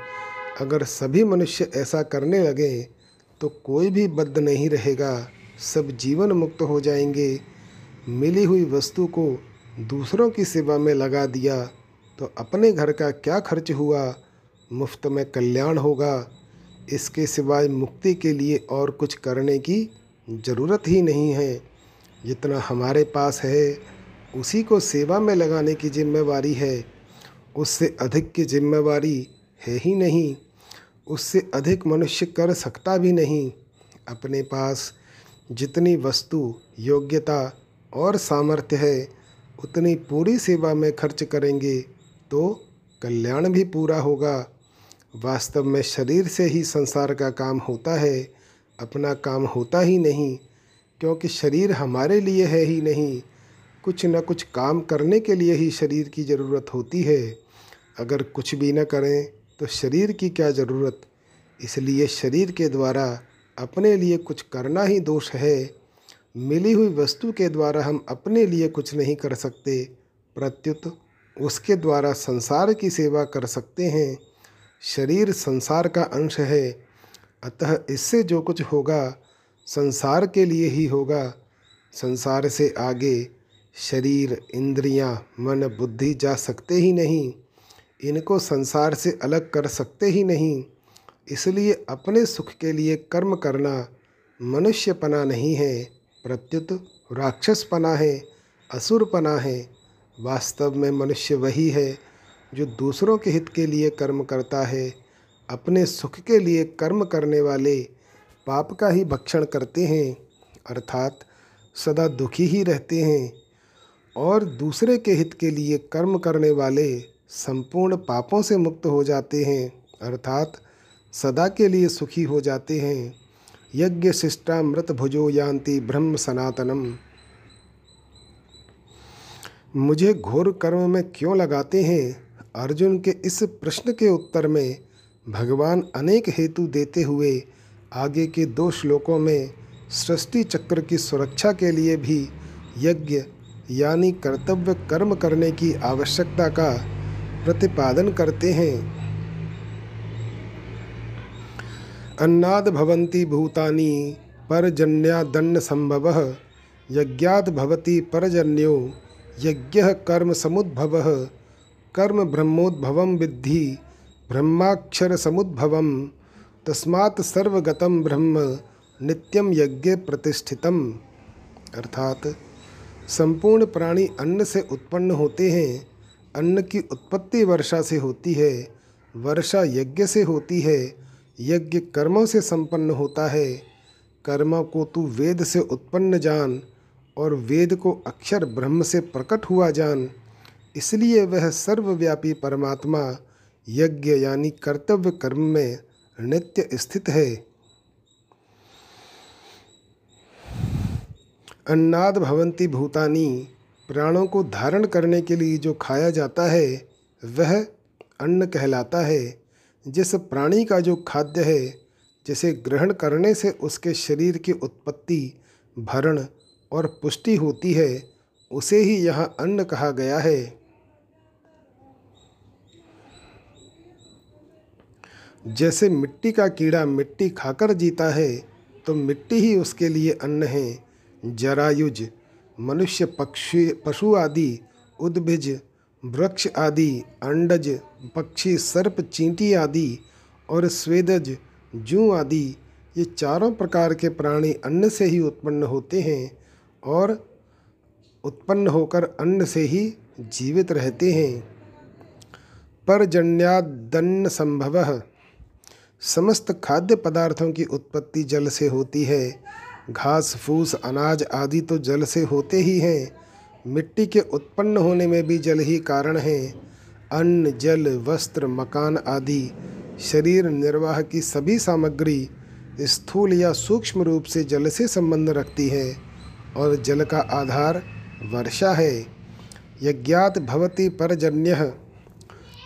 अगर सभी मनुष्य ऐसा करने लगे तो कोई भी बद्ध नहीं रहेगा। सब जीवन मुक्त हो जाएँगे। मिली हुई वस्तु को दूसरों की सेवा में लगा दिया तो अपने घर का क्या खर्च हुआ? मुफ़्त में कल्याण होगा। इसके सिवाय मुक्ति के लिए और कुछ करने की ज़रूरत ही नहीं है। जितना हमारे पास है, उसी को सेवा में लगाने की जिम्मेवारी है। उससे अधिक की जिम्मेवारी है ही नहीं। उससे अधिक मनुष्य कर सकता भी नहीं। अपने पास जितनी वस्तु, योग्यता और सामर्थ्य है, उतनी पूरी सेवा में खर्च करेंगे तो कल्याण भी पूरा होगा। वास्तव में शरीर से ही संसार का काम होता है, अपना काम होता ही नहीं, क्योंकि शरीर हमारे लिए है ही नहीं। कुछ न कुछ काम करने के लिए ही शरीर की ज़रूरत होती है। अगर कुछ भी न करें तो शरीर की क्या ज़रूरत? इसलिए शरीर के द्वारा अपने लिए कुछ करना ही दोष है। मिली हुई वस्तु के द्वारा हम अपने लिए कुछ नहीं कर सकते। प्रत्युत उसके द्वारा संसार की सेवा कर सकते हैं। शरीर संसार का अंश है। अतः इससे जो कुछ होगा संसार के लिए ही होगा। संसार से आगे शरीर इंद्रियाँ, मन बुद्धि जा सकते ही नहीं। इनको संसार से अलग कर सकते ही नहीं। इसलिए अपने सुख के लिए कर्म करना मनुष्यपना नहीं है, प्रत्युत राक्षसपना है, असुरपना है। वास्तव में मनुष्य वही है जो दूसरों के हित के लिए कर्म करता है। अपने सुख के लिए कर्म करने वाले पाप का ही भक्षण करते हैं, अर्थात सदा दुखी ही रहते हैं। और दूसरे के हित के लिए कर्म करने वाले संपूर्ण पापों से मुक्त हो जाते हैं, अर्थात सदा के लिए सुखी हो जाते हैं। यज्ञ शिष्टामृत भुजो यान्ति ब्रह्म सनातनम। मुझे घोर कर्म में क्यों लगाते हैं? अर्जुन के इस प्रश्न के उत्तर में भगवान अनेक हेतु देते हुए आगे के दो श्लोकों में सृष्टि चक्र की सुरक्षा के लिए भी यज्ञ यानी कर्तव्य कर्म करने की आवश्यकता का प्रतिपादन करते हैं। अन्नाद भवन्ति भूतानि परजन्यादन्न संभव यज्ञात भवति परजन्यो, यज्ञ कर्म समुद्भव, कर्म ब्रह्मोद्भव विद्धि, ब्रह्माक्षर समुद्भव, तस्मात् सर्वगतम ब्रह्म नित्यम यज्ञ प्रतिष्ठितम। अर्थात, संपूर्ण प्राणी अन्न से उत्पन्न होते हैं अन्न की उत्पत्ति वर्षा से होती है, वर्षा यज्ञ से होती है, यज्ञ कर्मों से संपन्न होता है। कर्म को तू वेद से उत्पन्न जान और वेद को अक्षर ब्रह्म से प्रकट हुआ जान। इसलिए वह सर्वव्यापी परमात्मा, यज्ञ यानी कर्तव्य कर्म में नित्य स्थित है। अन्नाद भवंती भूतानी प्राणों को धारण करने के लिए जो खाया जाता है, वह अन्न कहलाता है। जिस प्राणी का जो खाद्य है, जिसे ग्रहण करने से उसके शरीर की उत्पत्ति, भरण और पुष्टि होती है, उसे ही यहाँ अन्न कहा गया है। जैसे मिट्टी का कीड़ा मिट्टी खाकर जीता है तो मिट्टी ही उसके लिए अन्न है। जरायुज मनुष्य पक्षी, पशु आदि, उद्भिज, वृक्ष आदि, अंडज, पक्षी, सर्प, चींटी आदि और स्वेदज, जू आदि, ये चारों प्रकार के प्राणी अन्न से ही उत्पन्न होते हैं और उत्पन्न होकर अन्न से ही जीवित रहते हैं। परजन्यादन्न संभव। समस्त खाद्य पदार्थों की उत्पत्ति जल से होती है। घास, फूस, अनाज आदि तो जल से होते ही हैं। मिट्टी के उत्पन्न होने में भी जल ही कारण है। अन्न, जल, वस्त्र, मकान आदि, शरीर निर्वाह की सभी सामग्री स्थूल या सूक्ष्म रूप से जल से संबंध रखती है और जल का आधार वर्षा है। यज्ञात भवती परजन्य।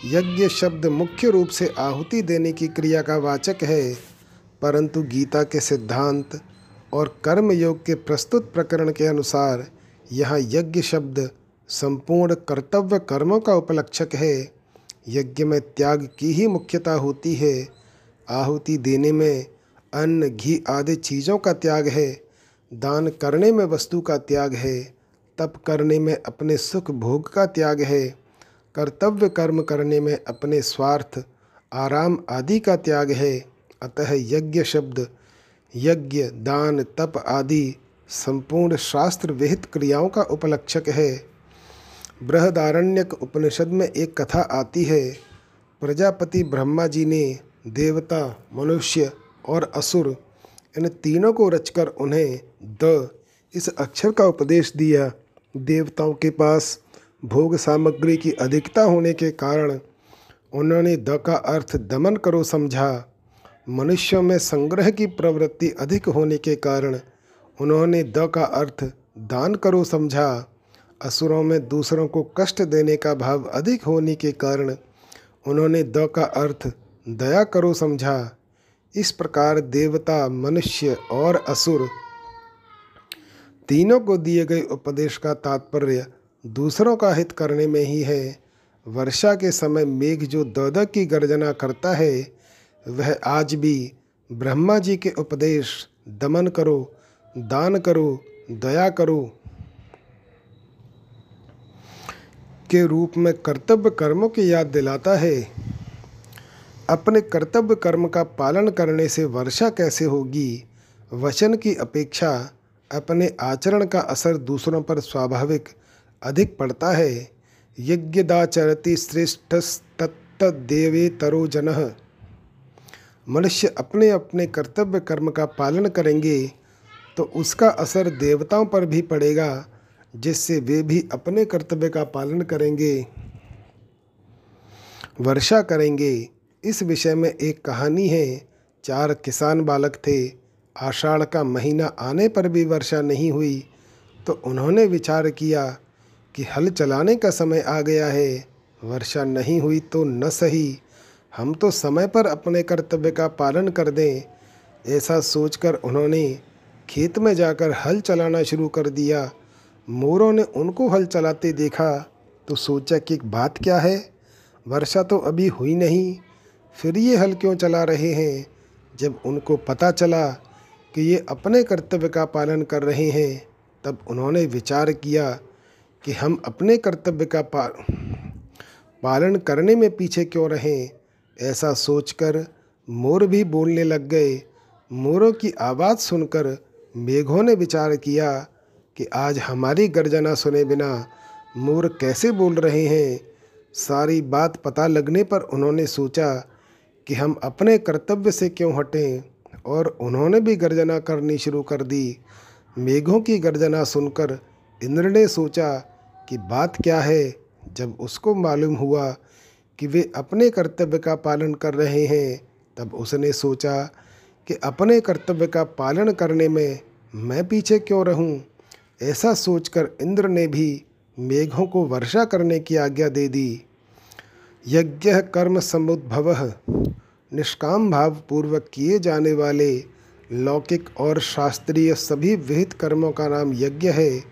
यज्ञ शब्द मुख्य रूप से आहुति देने की क्रिया का वाचक है। परंतु गीता के सिद्धांत और कर्म योग के प्रस्तुत प्रकरण के अनुसार यह यज्ञ शब्द संपूर्ण कर्तव्य कर्मों का उपलक्षक है। यज्ञ में त्याग की ही मुख्यता होती है। आहुति देने में अन्न, घी आदि चीज़ों का त्याग है। दान करने में वस्तु का त्याग है। तप करने में अपने सुख भोग का त्याग है। कर्तव्य कर्म करने में अपने स्वार्थ, आराम आदि का त्याग है। अतः यज्ञ शब्द यज्ञ, दान, तप आदि संपूर्ण शास्त्र विहित क्रियाओं का उपलक्षक है। बृहदारण्यक उपनिषद में एक कथा आती है। प्रजापति ब्रह्मा जी ने देवता, मनुष्य और असुर, इन तीनों को रचकर उन्हें द, इस अक्षर का उपदेश दिया। देवताओं के पास भोग सामग्री की अधिकता होने के कारण उन्होंने द का अर्थ दमन करो समझा। मनुष्यों में संग्रह की प्रवृत्ति अधिक होने के कारण उन्होंने द का अर्थ दान करो समझा। असुरों में दूसरों को कष्ट देने का भाव अधिक होने के कारण उन्होंने द का अर्थ दया करो समझा। इस प्रकार देवता, मनुष्य और असुर तीनों को दिए गए उपदेश का तात्पर्य दूसरों का हित करने में ही है। वर्षा के समय मेघ जो दौद की गर्जना करता है वह आज भी ब्रह्मा जी के उपदेश दमन करो, दान करो, दया करो के रूप में कर्तव्य कर्मों की याद दिलाता है। अपने कर्तव्य कर्म का पालन करने से वर्षा कैसे होगी? वचन की अपेक्षा अपने आचरण का असर दूसरों पर स्वाभाविक अधिक पड़ता है। यज्ञदाचरति श्रेष्ठ देवे तरो जन मनुष्य अपने अपने कर्तव्य कर्म का पालन करेंगे तो उसका असर देवताओं पर भी पड़ेगा, जिससे वे भी अपने कर्तव्य का पालन करेंगे। वर्षा करेंगे। इस विषय में एक कहानी है। चार किसान बालक थे। आषाढ़ का महीना आने पर भी वर्षा नहीं हुई तो उन्होंने विचार किया कि हल चलाने का समय आ गया है। वर्षा नहीं हुई तो न सही। हम तो समय पर अपने कर्तव्य का पालन कर दें, ऐसा सोचकर उन्होंने खेत में जाकर हल चलाना शुरू कर दिया। मोरों ने उनको हल चलाते देखा तो सोचा कि बात क्या है? वर्षा तो अभी हुई नहीं, फिर ये हल क्यों चला रहे हैं? जब उनको पता चला कि ये अपने कर्तव्य का पालन कर रहे हैं, तब उन्होंने विचार किया कि हम अपने कर्तव्य का पा, पालन करने में पीछे क्यों रहें? ऐसा सोचकर मोर भी बोलने लग गए। मोरों की आवाज़ सुनकर मेघों ने विचार किया कि आज हमारी गर्जना सुने बिना मोर कैसे बोल रहे हैं। सारी बात पता लगने पर उन्होंने सोचा कि हम अपने कर्तव्य से क्यों हटें और उन्होंने भी गर्जना करनी शुरू कर दी। मेघों की गर्जना सुनकर इंद्र ने सोचा कि बात क्या है? जब उसको मालूम हुआ कि वे अपने कर्तव्य का पालन कर रहे हैं। तब उसने सोचा कि अपने कर्तव्य का पालन करने में मैं पीछे क्यों रहूँ? ऐसा सोचकर इंद्र ने भी मेघों को वर्षा करने की आज्ञा दे दी। यज्ञ कर्म समुद्भव। निष्काम भाव पूर्वक किए जाने वाले लौकिक और शास्त्रीय सभी विहित कर्मों का नाम यज्ञ है।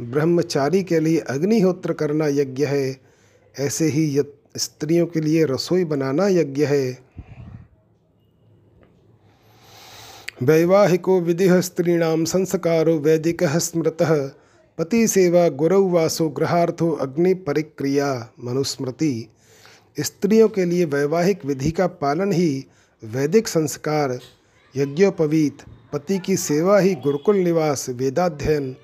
ब्रह्मचारी के लिए अग्निहोत्र करना यज्ञ है। ऐसे ही स्त्रियों के लिए रसोई बनाना यज्ञ है। वैवाहिको विधि स्त्रीण संस्कारो वैदिक स्मृत। पति सेवा गुरौवासो ग्रहार्थो अग्नि परिक्रिया मनुस्मृति। स्त्रियों के लिए वैवाहिक विधि का पालन ही वैदिक संस्कार। यज्ञोपवीत, पति की सेवा ही गुरुकुल निवास, वेदाध्ययन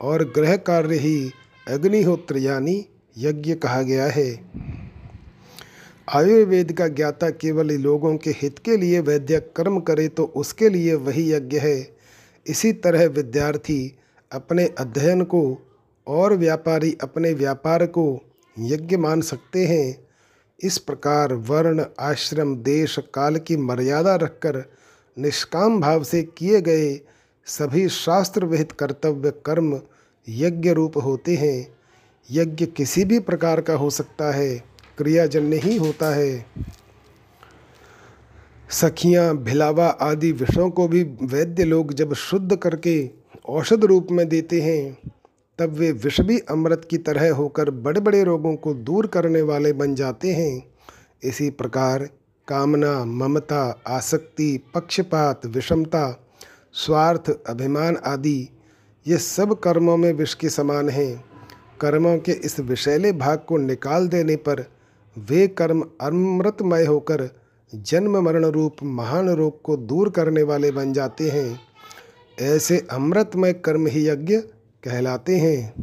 और गृह कार्य ही अग्निहोत्र यानी यज्ञ कहा गया है। आयुर्वेद का ज्ञाता केवल लोगों के हित के लिए वैद्य कर्म करे तो उसके लिए वही यज्ञ है। इसी तरह विद्यार्थी अपने अध्ययन को और व्यापारी अपने व्यापार को यज्ञ मान सकते हैं। इस प्रकार वर्ण, आश्रम, देश, काल की मर्यादा रखकर निष्काम भाव से किए गए सभी शास्त्र विहित कर्तव्य कर्म यज्ञ रूप होते हैं। यज्ञ किसी भी प्रकार का हो सकता है। क्रियाजन्य ही होता है। सखियाँ, भिलावा आदि विषयों को भी वैद्य लोग जब शुद्ध करके औषध रूप में देते हैं, तब वे विष भी अमृत की तरह होकर बड़े बड़े रोगों को दूर करने वाले बन जाते हैं। इसी प्रकार कामना, ममता, आसक्ति, पक्षपात, विषमता, स्वार्थ, अभिमान आदि, ये सब कर्मों में विष के समान हैं। कर्मों के इस विषैले भाग को निकाल देने पर वे कर्म अमृतमय होकर जन्म मरण रूप महान रोग को दूर करने वाले बन जाते हैं। ऐसे अमृतमय कर्म ही यज्ञ कहलाते हैं।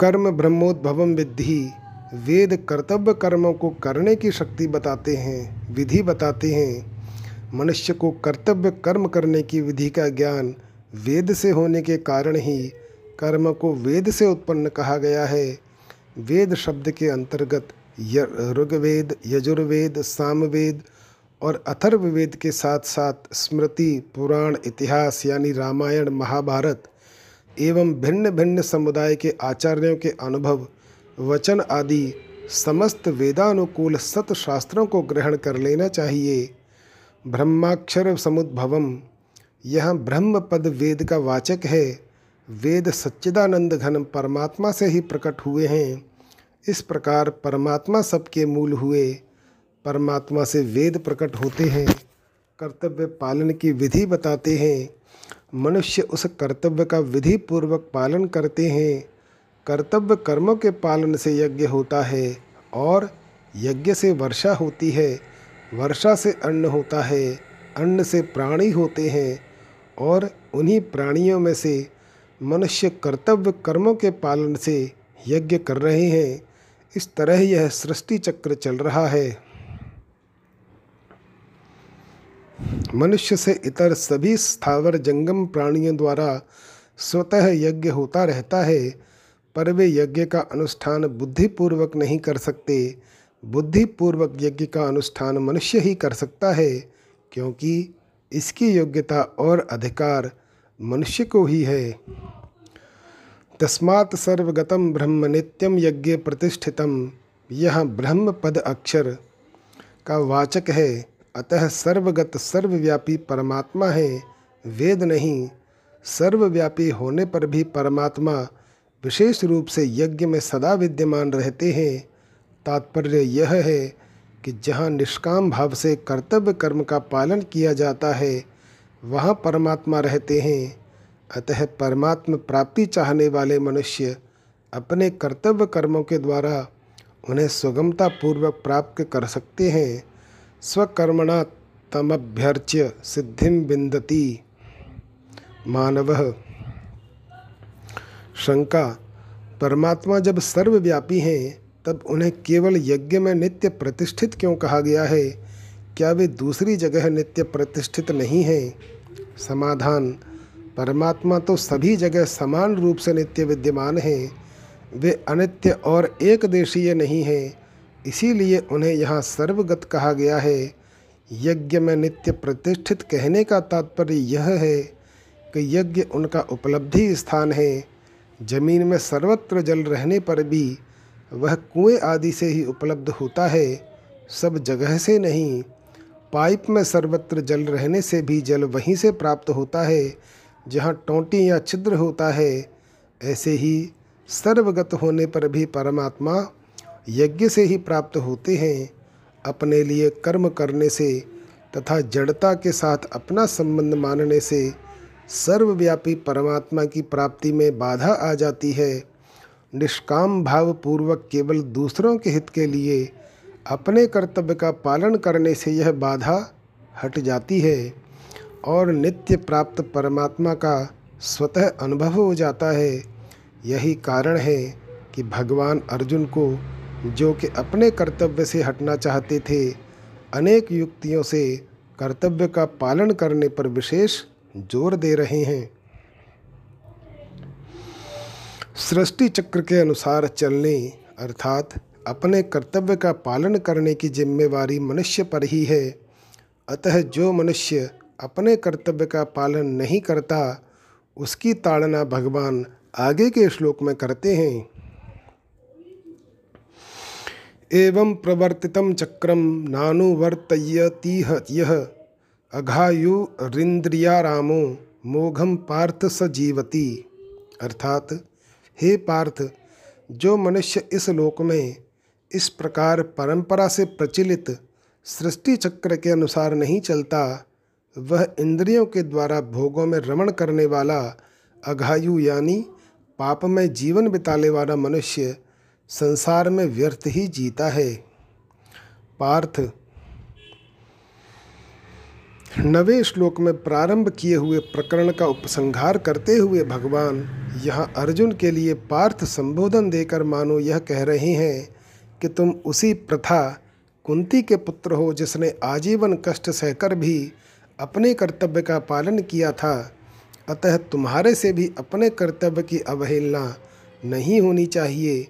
कर्म ब्रह्मोद्भवम विद्धि, वेद कर्तव्य कर्मों को करने की शक्ति बताते हैं, विधि बताते हैं। मनुष्य को कर्तव्य कर्म करने की विधि का ज्ञान वेद से होने के कारण ही कर्म को वेद से उत्पन्न कहा गया है। वेद शब्द के अंतर्गत ऋग्वेद, यजुर्वेद, सामवेद और अथर्ववेद के साथ साथ स्मृति, पुराण, इतिहास यानी रामायण, महाभारत एवं भिन्न भिन्न समुदाय के आचार्यों के अनुभव, वचन आदि समस्त वेदानुकूल सत शास्त्रों को ग्रहण कर लेना चाहिए। ब्रह्माक्षर समुद्भवम, यह ब्रह्म पद वेद का वाचक है। वेद सच्चिदानंद घन परमात्मा से ही प्रकट हुए हैं। इस प्रकार परमात्मा सबके मूल हुए। परमात्मा से वेद प्रकट होते हैं। कर्तव्य पालन की विधि बताते हैं। मनुष्य उस कर्तव्य का विधि पूर्वक पालन करते हैं। कर्तव्य कर्मों के पालन से यज्ञ होता है और यज्ञ से वर्षा होती है। वर्षा से अन्न होता है। अन्न से प्राणी होते हैं और उन्हीं प्राणियों में से मनुष्य कर्तव्य कर्मों के पालन से यज्ञ कर रहे हैं। इस तरह यह सृष्टि चक्र चल रहा है। मनुष्य से इतर सभी स्थावर जंगम प्राणियों द्वारा स्वतः यज्ञ होता रहता है, पर वे यज्ञ का अनुष्ठान बुद्धिपूर्वक नहीं कर सकते। बुद्धिपूर्वक यज्ञ का अनुष्ठान मनुष्य ही कर सकता है, क्योंकि इसकी योग्यता और अधिकार मनुष्य को ही है। तस्मात् सर्वगतम ब्रह्म नित्यम यज्ञ प्रतिष्ठितम। यह ब्रह्म पद अक्षर का वाचक है। अतः सर्वगत सर्वव्यापी परमात्मा है। वेद नहीं, सर्वव्यापी होने पर भी परमात्मा विशेष रूप से यज्ञ में सदा विद्यमान रहते हैं। तात्पर्य यह है कि जहाँ निष्काम भाव से कर्तव्य कर्म का पालन किया जाता है वहाँ परमात्मा रहते हैं। अतः परमात्म प्राप्ति चाहने वाले मनुष्य अपने कर्तव्य कर्मों के द्वारा उन्हें सुगमता पूर्वक प्राप्त कर सकते हैं। स्वकर्मणा तमभ्यर्च्य सिद्धि विंदती मानव शंका, परमात्मा जब सर्वव्यापी हैं, तब उन्हें केवल यज्ञ में नित्य प्रतिष्ठित क्यों कहा गया है? क्या वे दूसरी जगह नित्य प्रतिष्ठित नहीं हैं? समाधान। परमात्मा तो सभी जगह समान रूप से नित्य विद्यमान हैं। वे अनित्य और एक देशीय नहीं हैं। इसीलिए उन्हें यहाँ सर्वगत कहा गया है। यज्ञ में नित्य प्रतिष्ठित कहने का तात्पर्य यह है कि यज्ञ उनका उपलब्धि स्थान है। ज़मीन में सर्वत्र जल रहने पर भी वह कुएँ आदि से ही उपलब्ध होता है। सब जगह से नहीं पाइप में सर्वत्र जल रहने से भी जल वहीं से प्राप्त होता है, जहाँ टोंटी या छिद्र होता है। ऐसे ही सर्वगत होने पर भी परमात्मा यज्ञ से ही प्राप्त होते हैं, अपने लिए कर्म करने से तथा जड़ता के साथ अपना संबंध मानने से सर्वव्यापी परमात्मा की प्राप्ति में बाधा आ जाती है। निष्काम भाव पूर्वक केवल दूसरों के हित के लिए अपने कर्तव्य का पालन करने से यह बाधा हट जाती है और नित्य प्राप्त परमात्मा का स्वतः अनुभव हो जाता है। यही कारण है कि भगवान अर्जुन को जो कि अपने कर्तव्य से हटना चाहते थे, अनेक युक्तियों से कर्तव्य का पालन करने पर विशेष ज़ोर दे रहे हैं। सृष्टि चक्र के अनुसार चलने, अर्थात अपने कर्तव्य का पालन करने की जिम्मेवारी मनुष्य पर ही है। अतः जो मनुष्य अपने कर्तव्य का पालन नहीं करता, उसकी ताड़ना भगवान आगे के श्लोक में करते हैं। एवं प्रवर्तित चक्रम नानुवर्तयतीह यह अघायुरिंद्रियारामो मोघम पार्थ स जीवती। अर्थात, हे पार्थ, जो मनुष्य इस लोक में इस प्रकार परंपरा से प्रचलित सृष्टि चक्र के अनुसार नहीं चलता, वह इंद्रियों के द्वारा भोगों में रमण करने वाला अघायु यानी पाप में जीवन बिताने वाला मनुष्य संसार में व्यर्थ ही जीता है। पार्थ। नवे श्लोक में प्रारंभ किए हुए प्रकरण का उपसंहार करते हुए भगवान यहाँ अर्जुन के लिए पार्थ संबोधन देकर मानो यह कह रहे हैं कि तुम उसी प्रथा कुंती के पुत्र हो जिसने आजीवन कष्ट सहकर भी अपने कर्तव्य का पालन किया था। अतः तुम्हारे से भी अपने कर्तव्य की अवहेलना नहीं होनी चाहिए।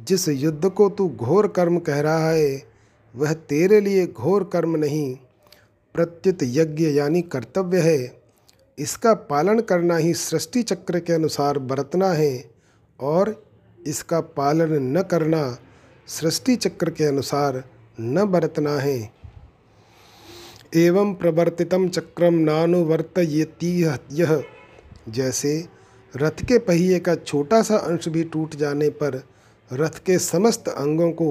जिस युद्ध को तू घोर कर्म कह रहा है, वह तेरे लिए घोर कर्म नहीं। प्रत्युत यज्ञ यानी कर्तव्य है। इसका पालन करना ही सृष्टि चक्र के अनुसार बरतना है और इसका पालन न करना सृष्टि चक्र के अनुसार न बरतना है। एवं प्रवर्तितम चक्रम नानुवर्तयती यह जैसे रथ के पहिए का छोटा सा अंश भी टूट जाने पर रथ के समस्त अंगों को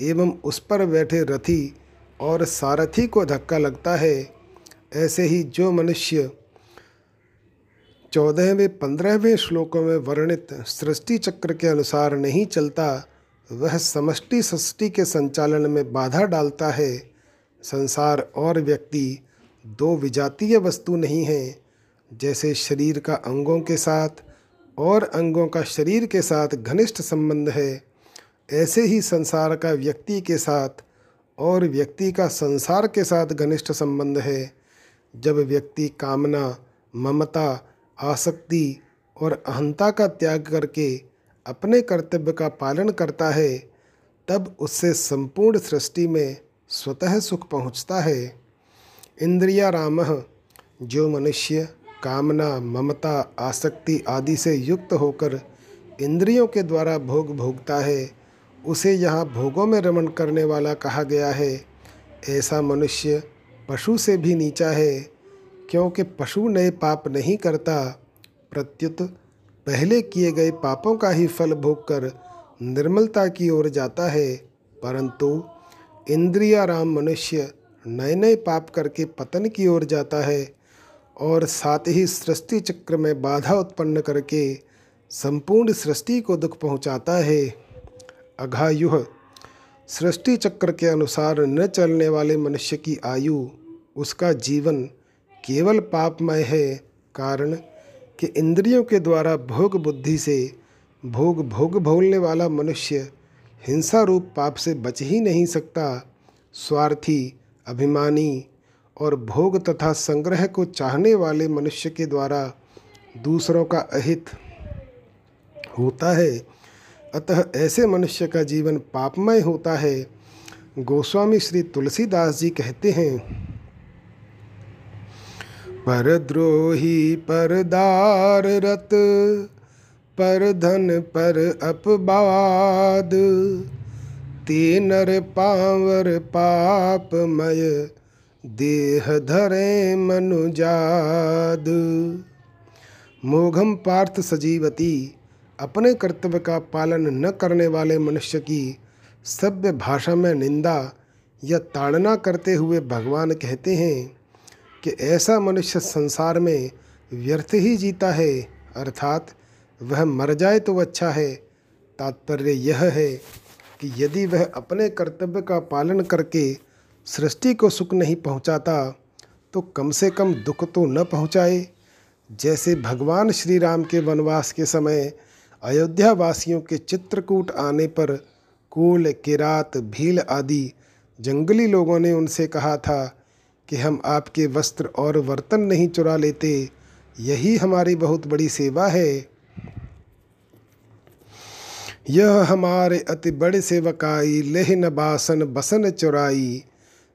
एवं उस पर बैठे रथी और सारथी को धक्का लगता है। ऐसे ही जो मनुष्य चौदहवें, पंद्रहवें श्लोकों में वर्णित सृष्टि चक्र के अनुसार नहीं चलता वह समष्टि सृष्टि के संचालन में बाधा डालता है। संसार और व्यक्ति दो विजातीय वस्तु नहीं हैं, जैसे शरीर का अंगों के साथ और अंगों का शरीर के साथ घनिष्ठ संबंध है। ऐसे ही संसार का व्यक्ति के साथ और व्यक्ति का संसार के साथ घनिष्ठ संबंध है। जब व्यक्ति कामना, ममता, आसक्ति और अहंता का त्याग करके अपने कर्तव्य का पालन करता है, तब उससे संपूर्ण सृष्टि में स्वतः सुख पहुँचता है। इंद्रिया राम जो मनुष्य, कामना, ममता, आसक्ति आदि से युक्त होकर इंद्रियों के द्वारा भोग भोगता है, उसे यहाँ भोगों में रमण करने वाला कहा गया है। ऐसा मनुष्य पशु से भी नीचा है, क्योंकि पशु नए पाप नहीं करता, प्रत्युत पहले किए गए पापों का ही फल भोगकर निर्मलता की ओर जाता है, परंतु इंद्रियाराम मनुष्य नए नए पाप करके पतन की ओर जाता है और साथ ही सृष्टि चक्र में बाधा उत्पन्न करके संपूर्ण सृष्टि को दुख पहुंचाता है। अघायुह सृष्टि चक्र के अनुसार न चलने वाले मनुष्य की आयु, उसका जीवन केवल पापमय है, कारण कि इंद्रियों के द्वारा भोग बुद्धि से भोग भोग भोलने वाला मनुष्य हिंसा रूप पाप से बच ही नहीं सकता। स्वार्थी, अभिमानी और भोग तथा संग्रह को चाहने वाले मनुष्य के द्वारा दूसरों का अहित होता है। अतः ऐसे मनुष्य का जीवन पापमय होता है। गोस्वामी श्री तुलसीदास जी कहते हैं पर द्रोही पर दार रत पर धन पर अपवाद। ते नर पावर पापमय, देह धरे मनुजाद। मोघम पार्थ सजीवती, अपने कर्तव्य का पालन न करने वाले मनुष्य की सभ्य भाषा में निंदा या ताड़ना करते हुए भगवान कहते हैं कि ऐसा मनुष्य संसार में व्यर्थ ही जीता है, अर्थात वह मर जाए तो अच्छा है। तात्पर्य यह है कि यदि वह अपने कर्तव्य का पालन करके सृष्टि को सुख नहीं पहुंचाता तो कम से कम दुख तो न पहुँचाए। जैसे भगवान श्री राम के वनवास के समय अयोध्या वासियों के चित्रकूट आने पर कूल, किरात, भील आदि जंगली लोगों ने उनसे कहा था कि हम आपके वस्त्र और बर्तन नहीं चुरा लेते, यही हमारी बहुत बड़ी सेवा है। यह हमारे अति बड़े सेवकाई लेह न बासन बसन चुराई।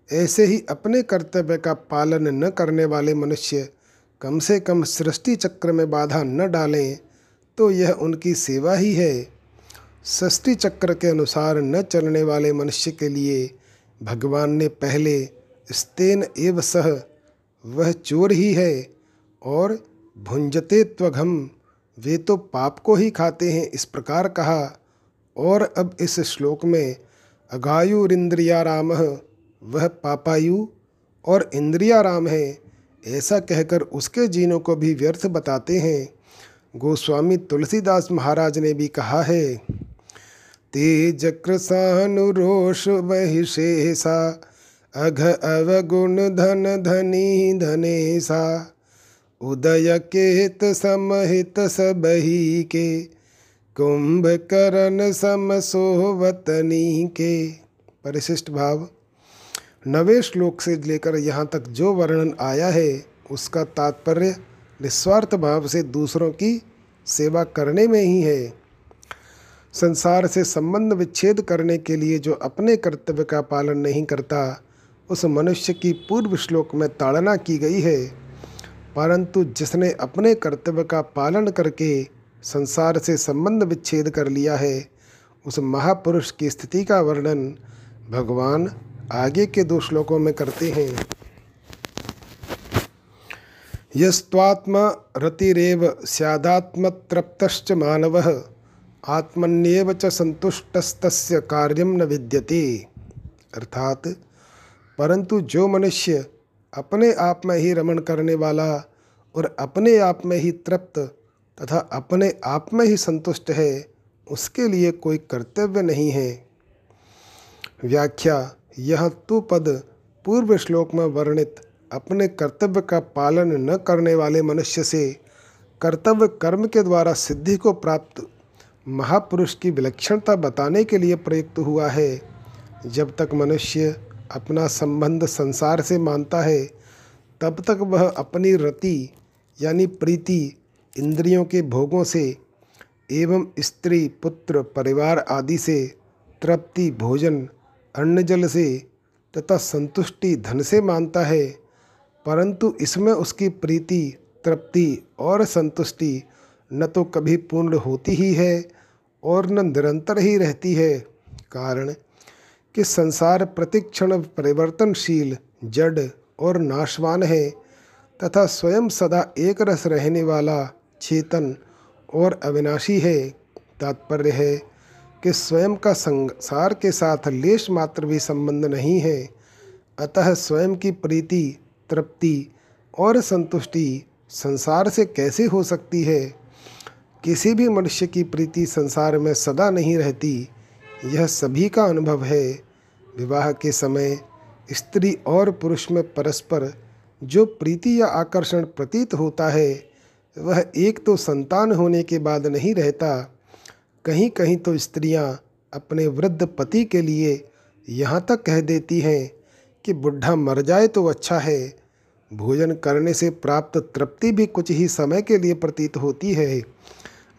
ऐसे ही अपने कर्तव्य का पालन न करने वाले मनुष्य कम से कम सृष्टि चक्र में बाधा न डालें तो यह उनकी सेवा ही है। सृष्टि चक्र के अनुसार न चलने वाले मनुष्य के लिए भगवान ने पहले स्तेन एव सह, वह चोर ही है और भुंजते त्वघम। वे तो पाप को ही खाते हैं, इस प्रकार कहा। और अब इस श्लोक में अगायुरिंद्रियाराम वह पापायु और इंद्रियाराम है, ऐसा कहकर उसके जीनों को भी व्यर्थ बताते हैं। गोस्वामी तुलसीदास महाराज ने भी कहा है तेज कृसानुरोष वही शेषा अघ अवगुण धन धनी धनेसा, उदय केत समहित सबही के कुंभकर्ण सम सोवतनी के परिशिष्ट भाव नवे श्लोक से लेकर यहाँ तक जो वर्णन आया है, उसका तात्पर्य निस्वार्थ भाव से दूसरों की सेवा करने में ही है। संसार से संबंध विच्छेद करने के लिए जो अपने कर्तव्य का पालन नहीं करता उस मनुष्य की पूर्व श्लोक में ताड़ना की गई है। परंतु जिसने अपने कर्तव्य का पालन करके संसार से संबंध विच्छेद कर लिया है, उस महापुरुष की स्थिति का वर्णन भगवान आगे के दो श्लोकों में करते हैं। यस्त्वात्म रतिरेव स्यादात्मतृप्तश्च मानव, आत्मन्येव च संतुष्टस्तस्य कार्यम न विद्यते। अर्थात परंतु जो मनुष्य अपने आप में ही रमण करने वाला और अपने आप में ही तृप्त तथा अपने आप में ही संतुष्ट है, उसके लिए कोई कर्तव्य नहीं है। व्याख्या, यह तु पद पूर्व श्लोक में वर्णित अपने कर्तव्य का पालन न करने वाले मनुष्य से कर्तव्य कर्म के द्वारा सिद्धि को प्राप्त महापुरुष की विलक्षणता बताने के लिए प्रयुक्त हुआ है। जब तक मनुष्य अपना संबंध संसार से मानता है, तब तक वह अपनी रति, यानी प्रीति, इंद्रियों के भोगों से एवं स्त्री, पुत्र, परिवार आदि से तृप्ति, भोजन अन्न जल से तथा संतुष्टि, धन से मानता है। परंतु इसमें उसकी प्रीति, तृप्ति और संतुष्टि न तो कभी पूर्ण होती ही है और न निरंतर ही रहती है। कारण कि संसार प्रतिक्षण परिवर्तनशील, जड़ और नाशवान है, तथा स्वयं सदा एक रस रहने वाला चेतन और अविनाशी है। तात्पर्य है कि स्वयं का संसार के साथ लेश मात्र भी संबंध नहीं है। अतः स्वयं की प्रीति, तृप्ति और संतुष्टि संसार से कैसे हो सकती है? किसी भी मनुष्य की प्रीति संसार में सदा नहीं रहती। यह सभी का अनुभव है। विवाह के समय स्त्री और पुरुष में परस्पर जो प्रीति या आकर्षण प्रतीत होता है, वह एक तो संतान होने के बाद नहीं रहता। कहीं कहीं तो स्त्रियाँ अपने वृद्ध पति के लिए यहाँ तक कह देती हैं कि बुढ़ा मर जाए तो अच्छा है। भोजन करने से प्राप्त तृप्ति भी कुछ ही समय के लिए प्रतीत होती है।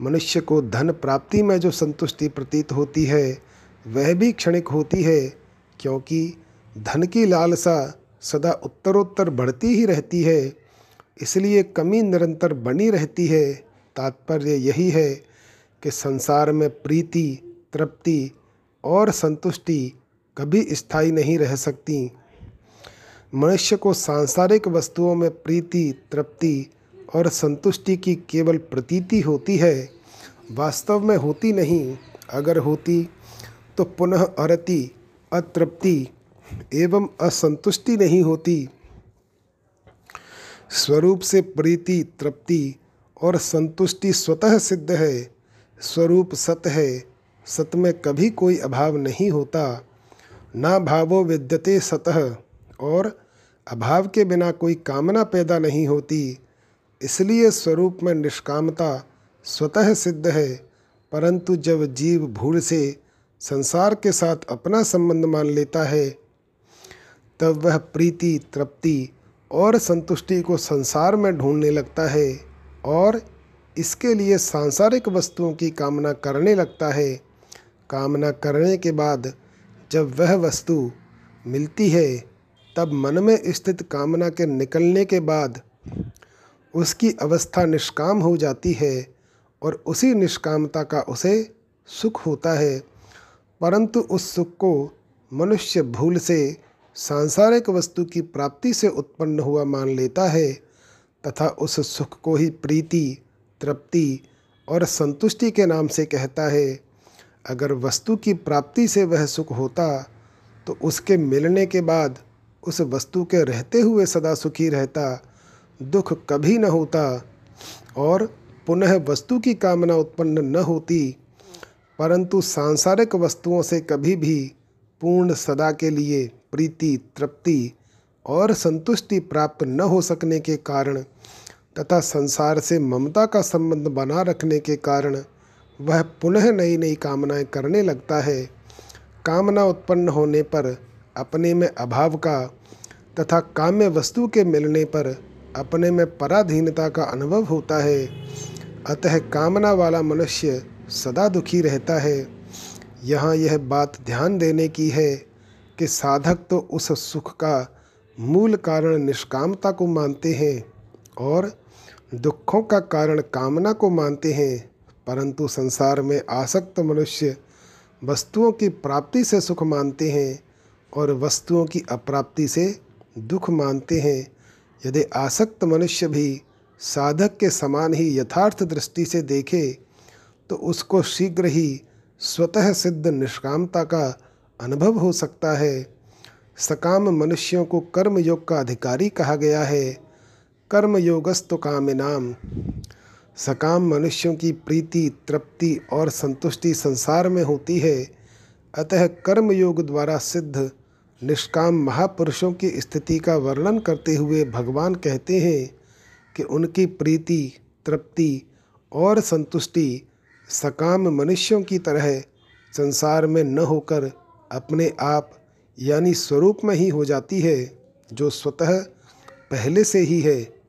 मनुष्य को धन प्राप्ति में जो संतुष्टि प्रतीत होती है वह भी क्षणिक होती है, क्योंकि धन की लालसा सदा उत्तरोत्तर बढ़ती ही रहती है, इसलिए कमी निरंतर बनी रहती है। तात्पर्य यही है कि संसार में प्रीति, तृप्ति और संतुष्टि कभी स्थायी नहीं रह सकती। मनुष्य को सांसारिक वस्तुओं में प्रीति, तृप्ति और संतुष्टि की केवल प्रतीति होती है, वास्तव में होती नहीं। अगर होती तो पुनः अरति अतृप्ति एवं असंतुष्टि नहीं होती। स्वरूप से प्रीति, तृप्ति और संतुष्टि स्वतः सिद्ध है। स्वरूप सत है। सत में कभी कोई अभाव नहीं होता। ना भावो विद्यते सतह और अभाव के बिना कोई कामना पैदा नहीं होती। इसलिए स्वरूप में निष्कामता स्वतः सिद्ध है। परंतु जब जीव भूल से संसार के साथ अपना संबंध मान लेता है, तब वह प्रीति, तृप्ति और संतुष्टि को संसार में ढूँढने लगता है और इसके लिए सांसारिक वस्तुओं की कामना करने लगता है। कामना करने के बाद जब वह वस्तु मिलती है, तब मन में स्थित कामना के निकलने के बाद उसकी अवस्था निष्काम हो जाती है और उसी निष्कामता का उसे सुख होता है। परंतु उस सुख को मनुष्य भूल से सांसारिक वस्तु की प्राप्ति से उत्पन्न हुआ मान लेता है, तथा उस सुख को ही प्रीति, तृप्ति और संतुष्टि के नाम से कहता है। अगर वस्तु की प्राप्ति से वह सुख होता तो उसके मिलने के बाद उस वस्तु के रहते हुए सदा सुखी रहता, दुख कभी न होता, और पुनः वस्तु की कामना उत्पन्न न होती परंतु सांसारिक वस्तुओं से कभी भी पूर्ण सदा के लिए प्रीति, तृप्ति और संतुष्टि प्राप्त न हो सकने के कारण तथा संसार से ममता का संबंध बना रखने के कारण वह पुनः नई नई कामनाएँ करने लगता है। कामना उत्पन्न होने पर अपने में अभाव का तथा काम्य वस्तु के मिलने पर अपने में पराधीनता का अनुभव होता है। अतः कामना वाला मनुष्य सदा दुखी रहता है। यहाँ यह बात ध्यान देने की है कि साधक तो उस सुख का मूल कारण निष्कामता को मानते हैं और दुखों का कारण कामना को मानते हैं, परंतु संसार में आसक्त मनुष्य वस्तुओं की प्राप्ति से सुख मानते हैं और वस्तुओं की अप्राप्ति से दुख मानते हैं। यदि आसक्त मनुष्य भी साधक के समान ही यथार्थ दृष्टि से देखे तो उसको शीघ्र ही स्वतः सिद्ध निष्कामता का अनुभव हो सकता है। सकाम मनुष्यों को कर्म योग का अधिकारी कहा गया है। कर्म योगस्तु कामिनाम। सकाम मनुष्यों की प्रीति, तृप्ति और संतुष्टि संसार में होती है। अतः कर्म योग द्वारा सिद्ध निष्काम महापुरुषों की स्थिति का वर्णन करते हुए भगवान कहते हैं कि उनकी प्रीति, तृप्ति और संतुष्टि सकाम मनुष्यों की तरह संसार में न होकर अपने आप, यानी स्वरूप में ही हो जाती है, जो स्वतः पहले से ही है।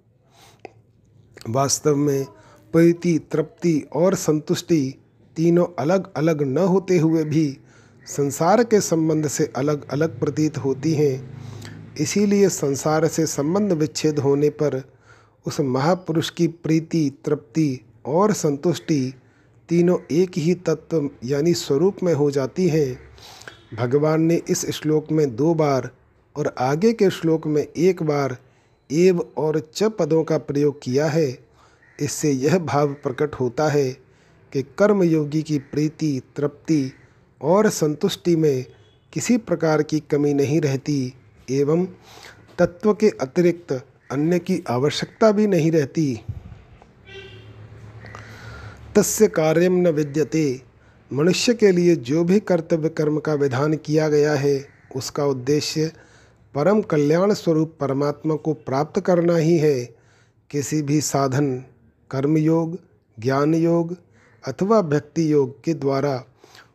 वास्तव में प्रीति, तृप्ति और संतुष्टि तीनों अलग अलग न होते हुए भी संसार के संबंध से अलग अलग प्रतीत होती हैं। इसीलिए संसार से संबंध विच्छेद होने पर उस महापुरुष की प्रीति, तृप्ति और संतुष्टि तीनों एक ही तत्व, यानी स्वरूप में हो जाती हैं। भगवान ने इस श्लोक में दो बार और आगे के श्लोक में एक बार एव और च पदों का प्रयोग किया है। इससे यह भाव प्रकट होता है कि कर्मयोगी की प्रीति, तृप्ति और संतुष्टि में किसी प्रकार की कमी नहीं रहती, एवं तत्व के अतिरिक्त अन्य की आवश्यकता भी नहीं रहती। तस्य कार्यम न विद्यते। मनुष्य के लिए जो भी कर्तव्य कर्म का विधान किया गया है, उसका उद्देश्य परम कल्याण स्वरूप परमात्मा को प्राप्त करना ही है। किसी भी साधन, कर्मयोग ज्ञान योग अथवा भक्ति योग के द्वारा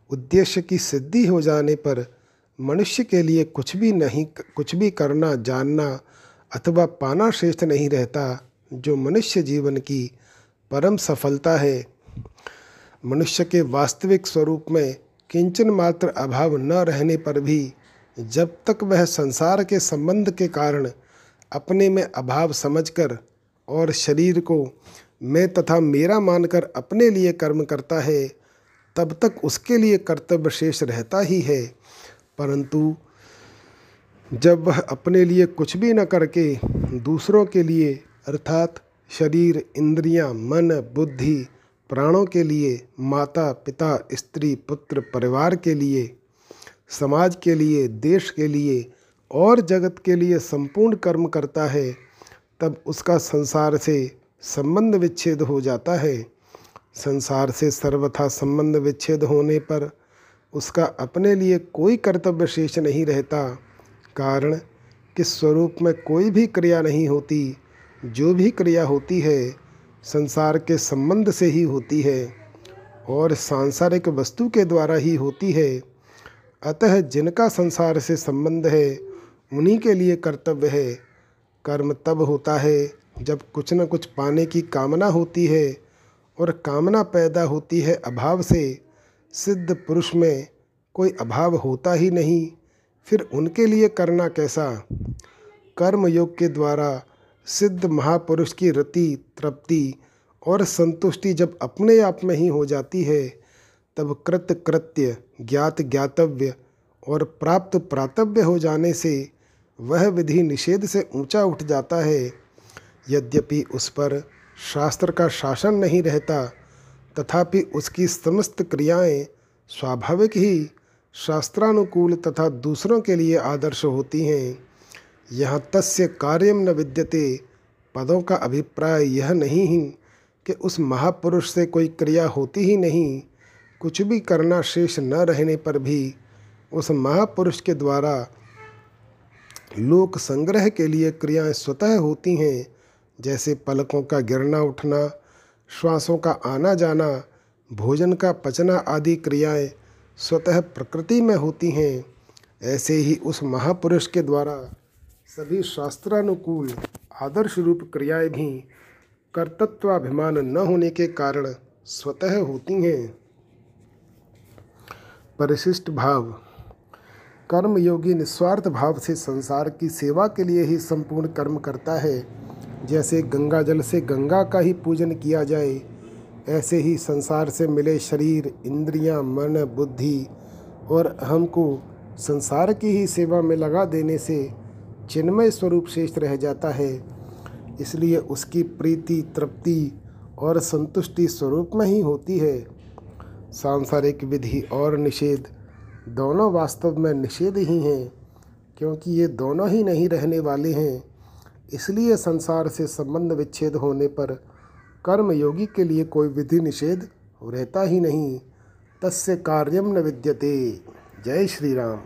उद्देश्य की सिद्धि हो जाने पर मनुष्य के लिए कुछ भी नहीं, कुछ भी करना, जानना अथवा पाना श्रेष्ठ नहीं रहता, जो मनुष्य जीवन की परम सफलता है। मनुष्य के वास्तविक स्वरूप में किंचन मात्र अभाव न रहने पर भी जब तक वह संसार के संबंध के कारण अपने में अभाव समझकर और शरीर को मैं तथा मेरा मानकर अपने लिए कर्म करता है तब तक उसके लिए कर्तव्य शेष रहता ही है। परंतु जब वह अपने लिए कुछ भी न करके दूसरों के लिए अर्थात शरीर इंद्रियाँ, मन बुद्धि प्राणों के लिए, माता, पिता, स्त्री, पुत्र, परिवार के लिए, समाज के लिए, देश के लिए और जगत के लिए संपूर्ण कर्म करता है, तब उसका संसार से संबंध विच्छेद हो जाता है। संसार से सर्वथा संबंध विच्छेद होने पर उसका अपने लिए कोई कर्तव्य शेष नहीं रहता, कारण कि स्वरूप में कोई भी क्रिया नहीं होती। जो भी क्रिया होती है संसार के संबंध से ही होती है और सांसारिक वस्तु के द्वारा ही होती है। अतः जिनका संसार से संबंध है, उन्हीं के लिए कर्तव्य है। कर्म तब होता है जब कुछ न कुछ पाने की कामना होती है और कामना पैदा होती है अभाव से। सिद्ध पुरुष में कोई अभाव होता ही नहीं, फिर उनके लिए करना कैसा? कर्म योग के द्वारा सिद्ध महापुरुष की रति, तृप्ति और संतुष्टि जब अपने आप में ही हो जाती है, तब कृत कृत्य, ज्ञात ज्ञातव्य और प्राप्त प्रातव्य हो जाने से वह विधि निषेध से ऊँचा उठ जाता है। यद्यपि उस पर शास्त्र का शासन नहीं रहता, तथापि उसकी समस्त क्रियाएँ स्वाभाविक ही शास्त्रानुकूल तथा दूसरों के लिए आदर्श होती हैं। यहाँ तस्य कार्यम न विद्यते। पदों का अभिप्राय यह नहीं ही कि उस महापुरुष से कोई क्रिया होती ही नहीं। कुछ भी करना शेष न रहने पर भी उस महापुरुष के द्वारा लोक संग्रह के लिए क्रियाएँ स्वतः होती हैं, जैसे पलकों का गिरना उठना, श्वासों का आना जाना, भोजन का पचना आदि क्रियाएँ स्वतः प्रकृति में होती हैं। ऐसे ही उस महापुरुष के द्वारा सभी शास्त्रानुकूल आदर्श रूप क्रियाएँ भी कर्तत्वाभिमान न होने के कारण स्वतः होती हैं। परिशिष्ट भाव कर्म योगी निस्वार्थ भाव से संसार की सेवा के लिए ही संपूर्ण कर्म करता है। जैसे गंगा जल से गंगा का ही पूजन किया जाए ऐसे ही संसार से मिले शरीर इंद्रियाँ, मन बुद्धि और हमको संसार की ही सेवा में लगा देने से चिन्मय स्वरूप शेष रह जाता है। इसलिए उसकी प्रीति, तृप्ति और संतुष्टि स्वरूप में ही होती है। सांसारिक विधि और निषेध दोनों वास्तव में निषेध ही हैं, क्योंकि ये दोनों ही नहीं रहने वाले हैं। इसलिए संसार से संबंध विच्छेद होने पर कर्म योगी के लिए कोई विधि निषेध रहता ही नहीं। तस्य कार्यम न विद्यते। जय श्री राम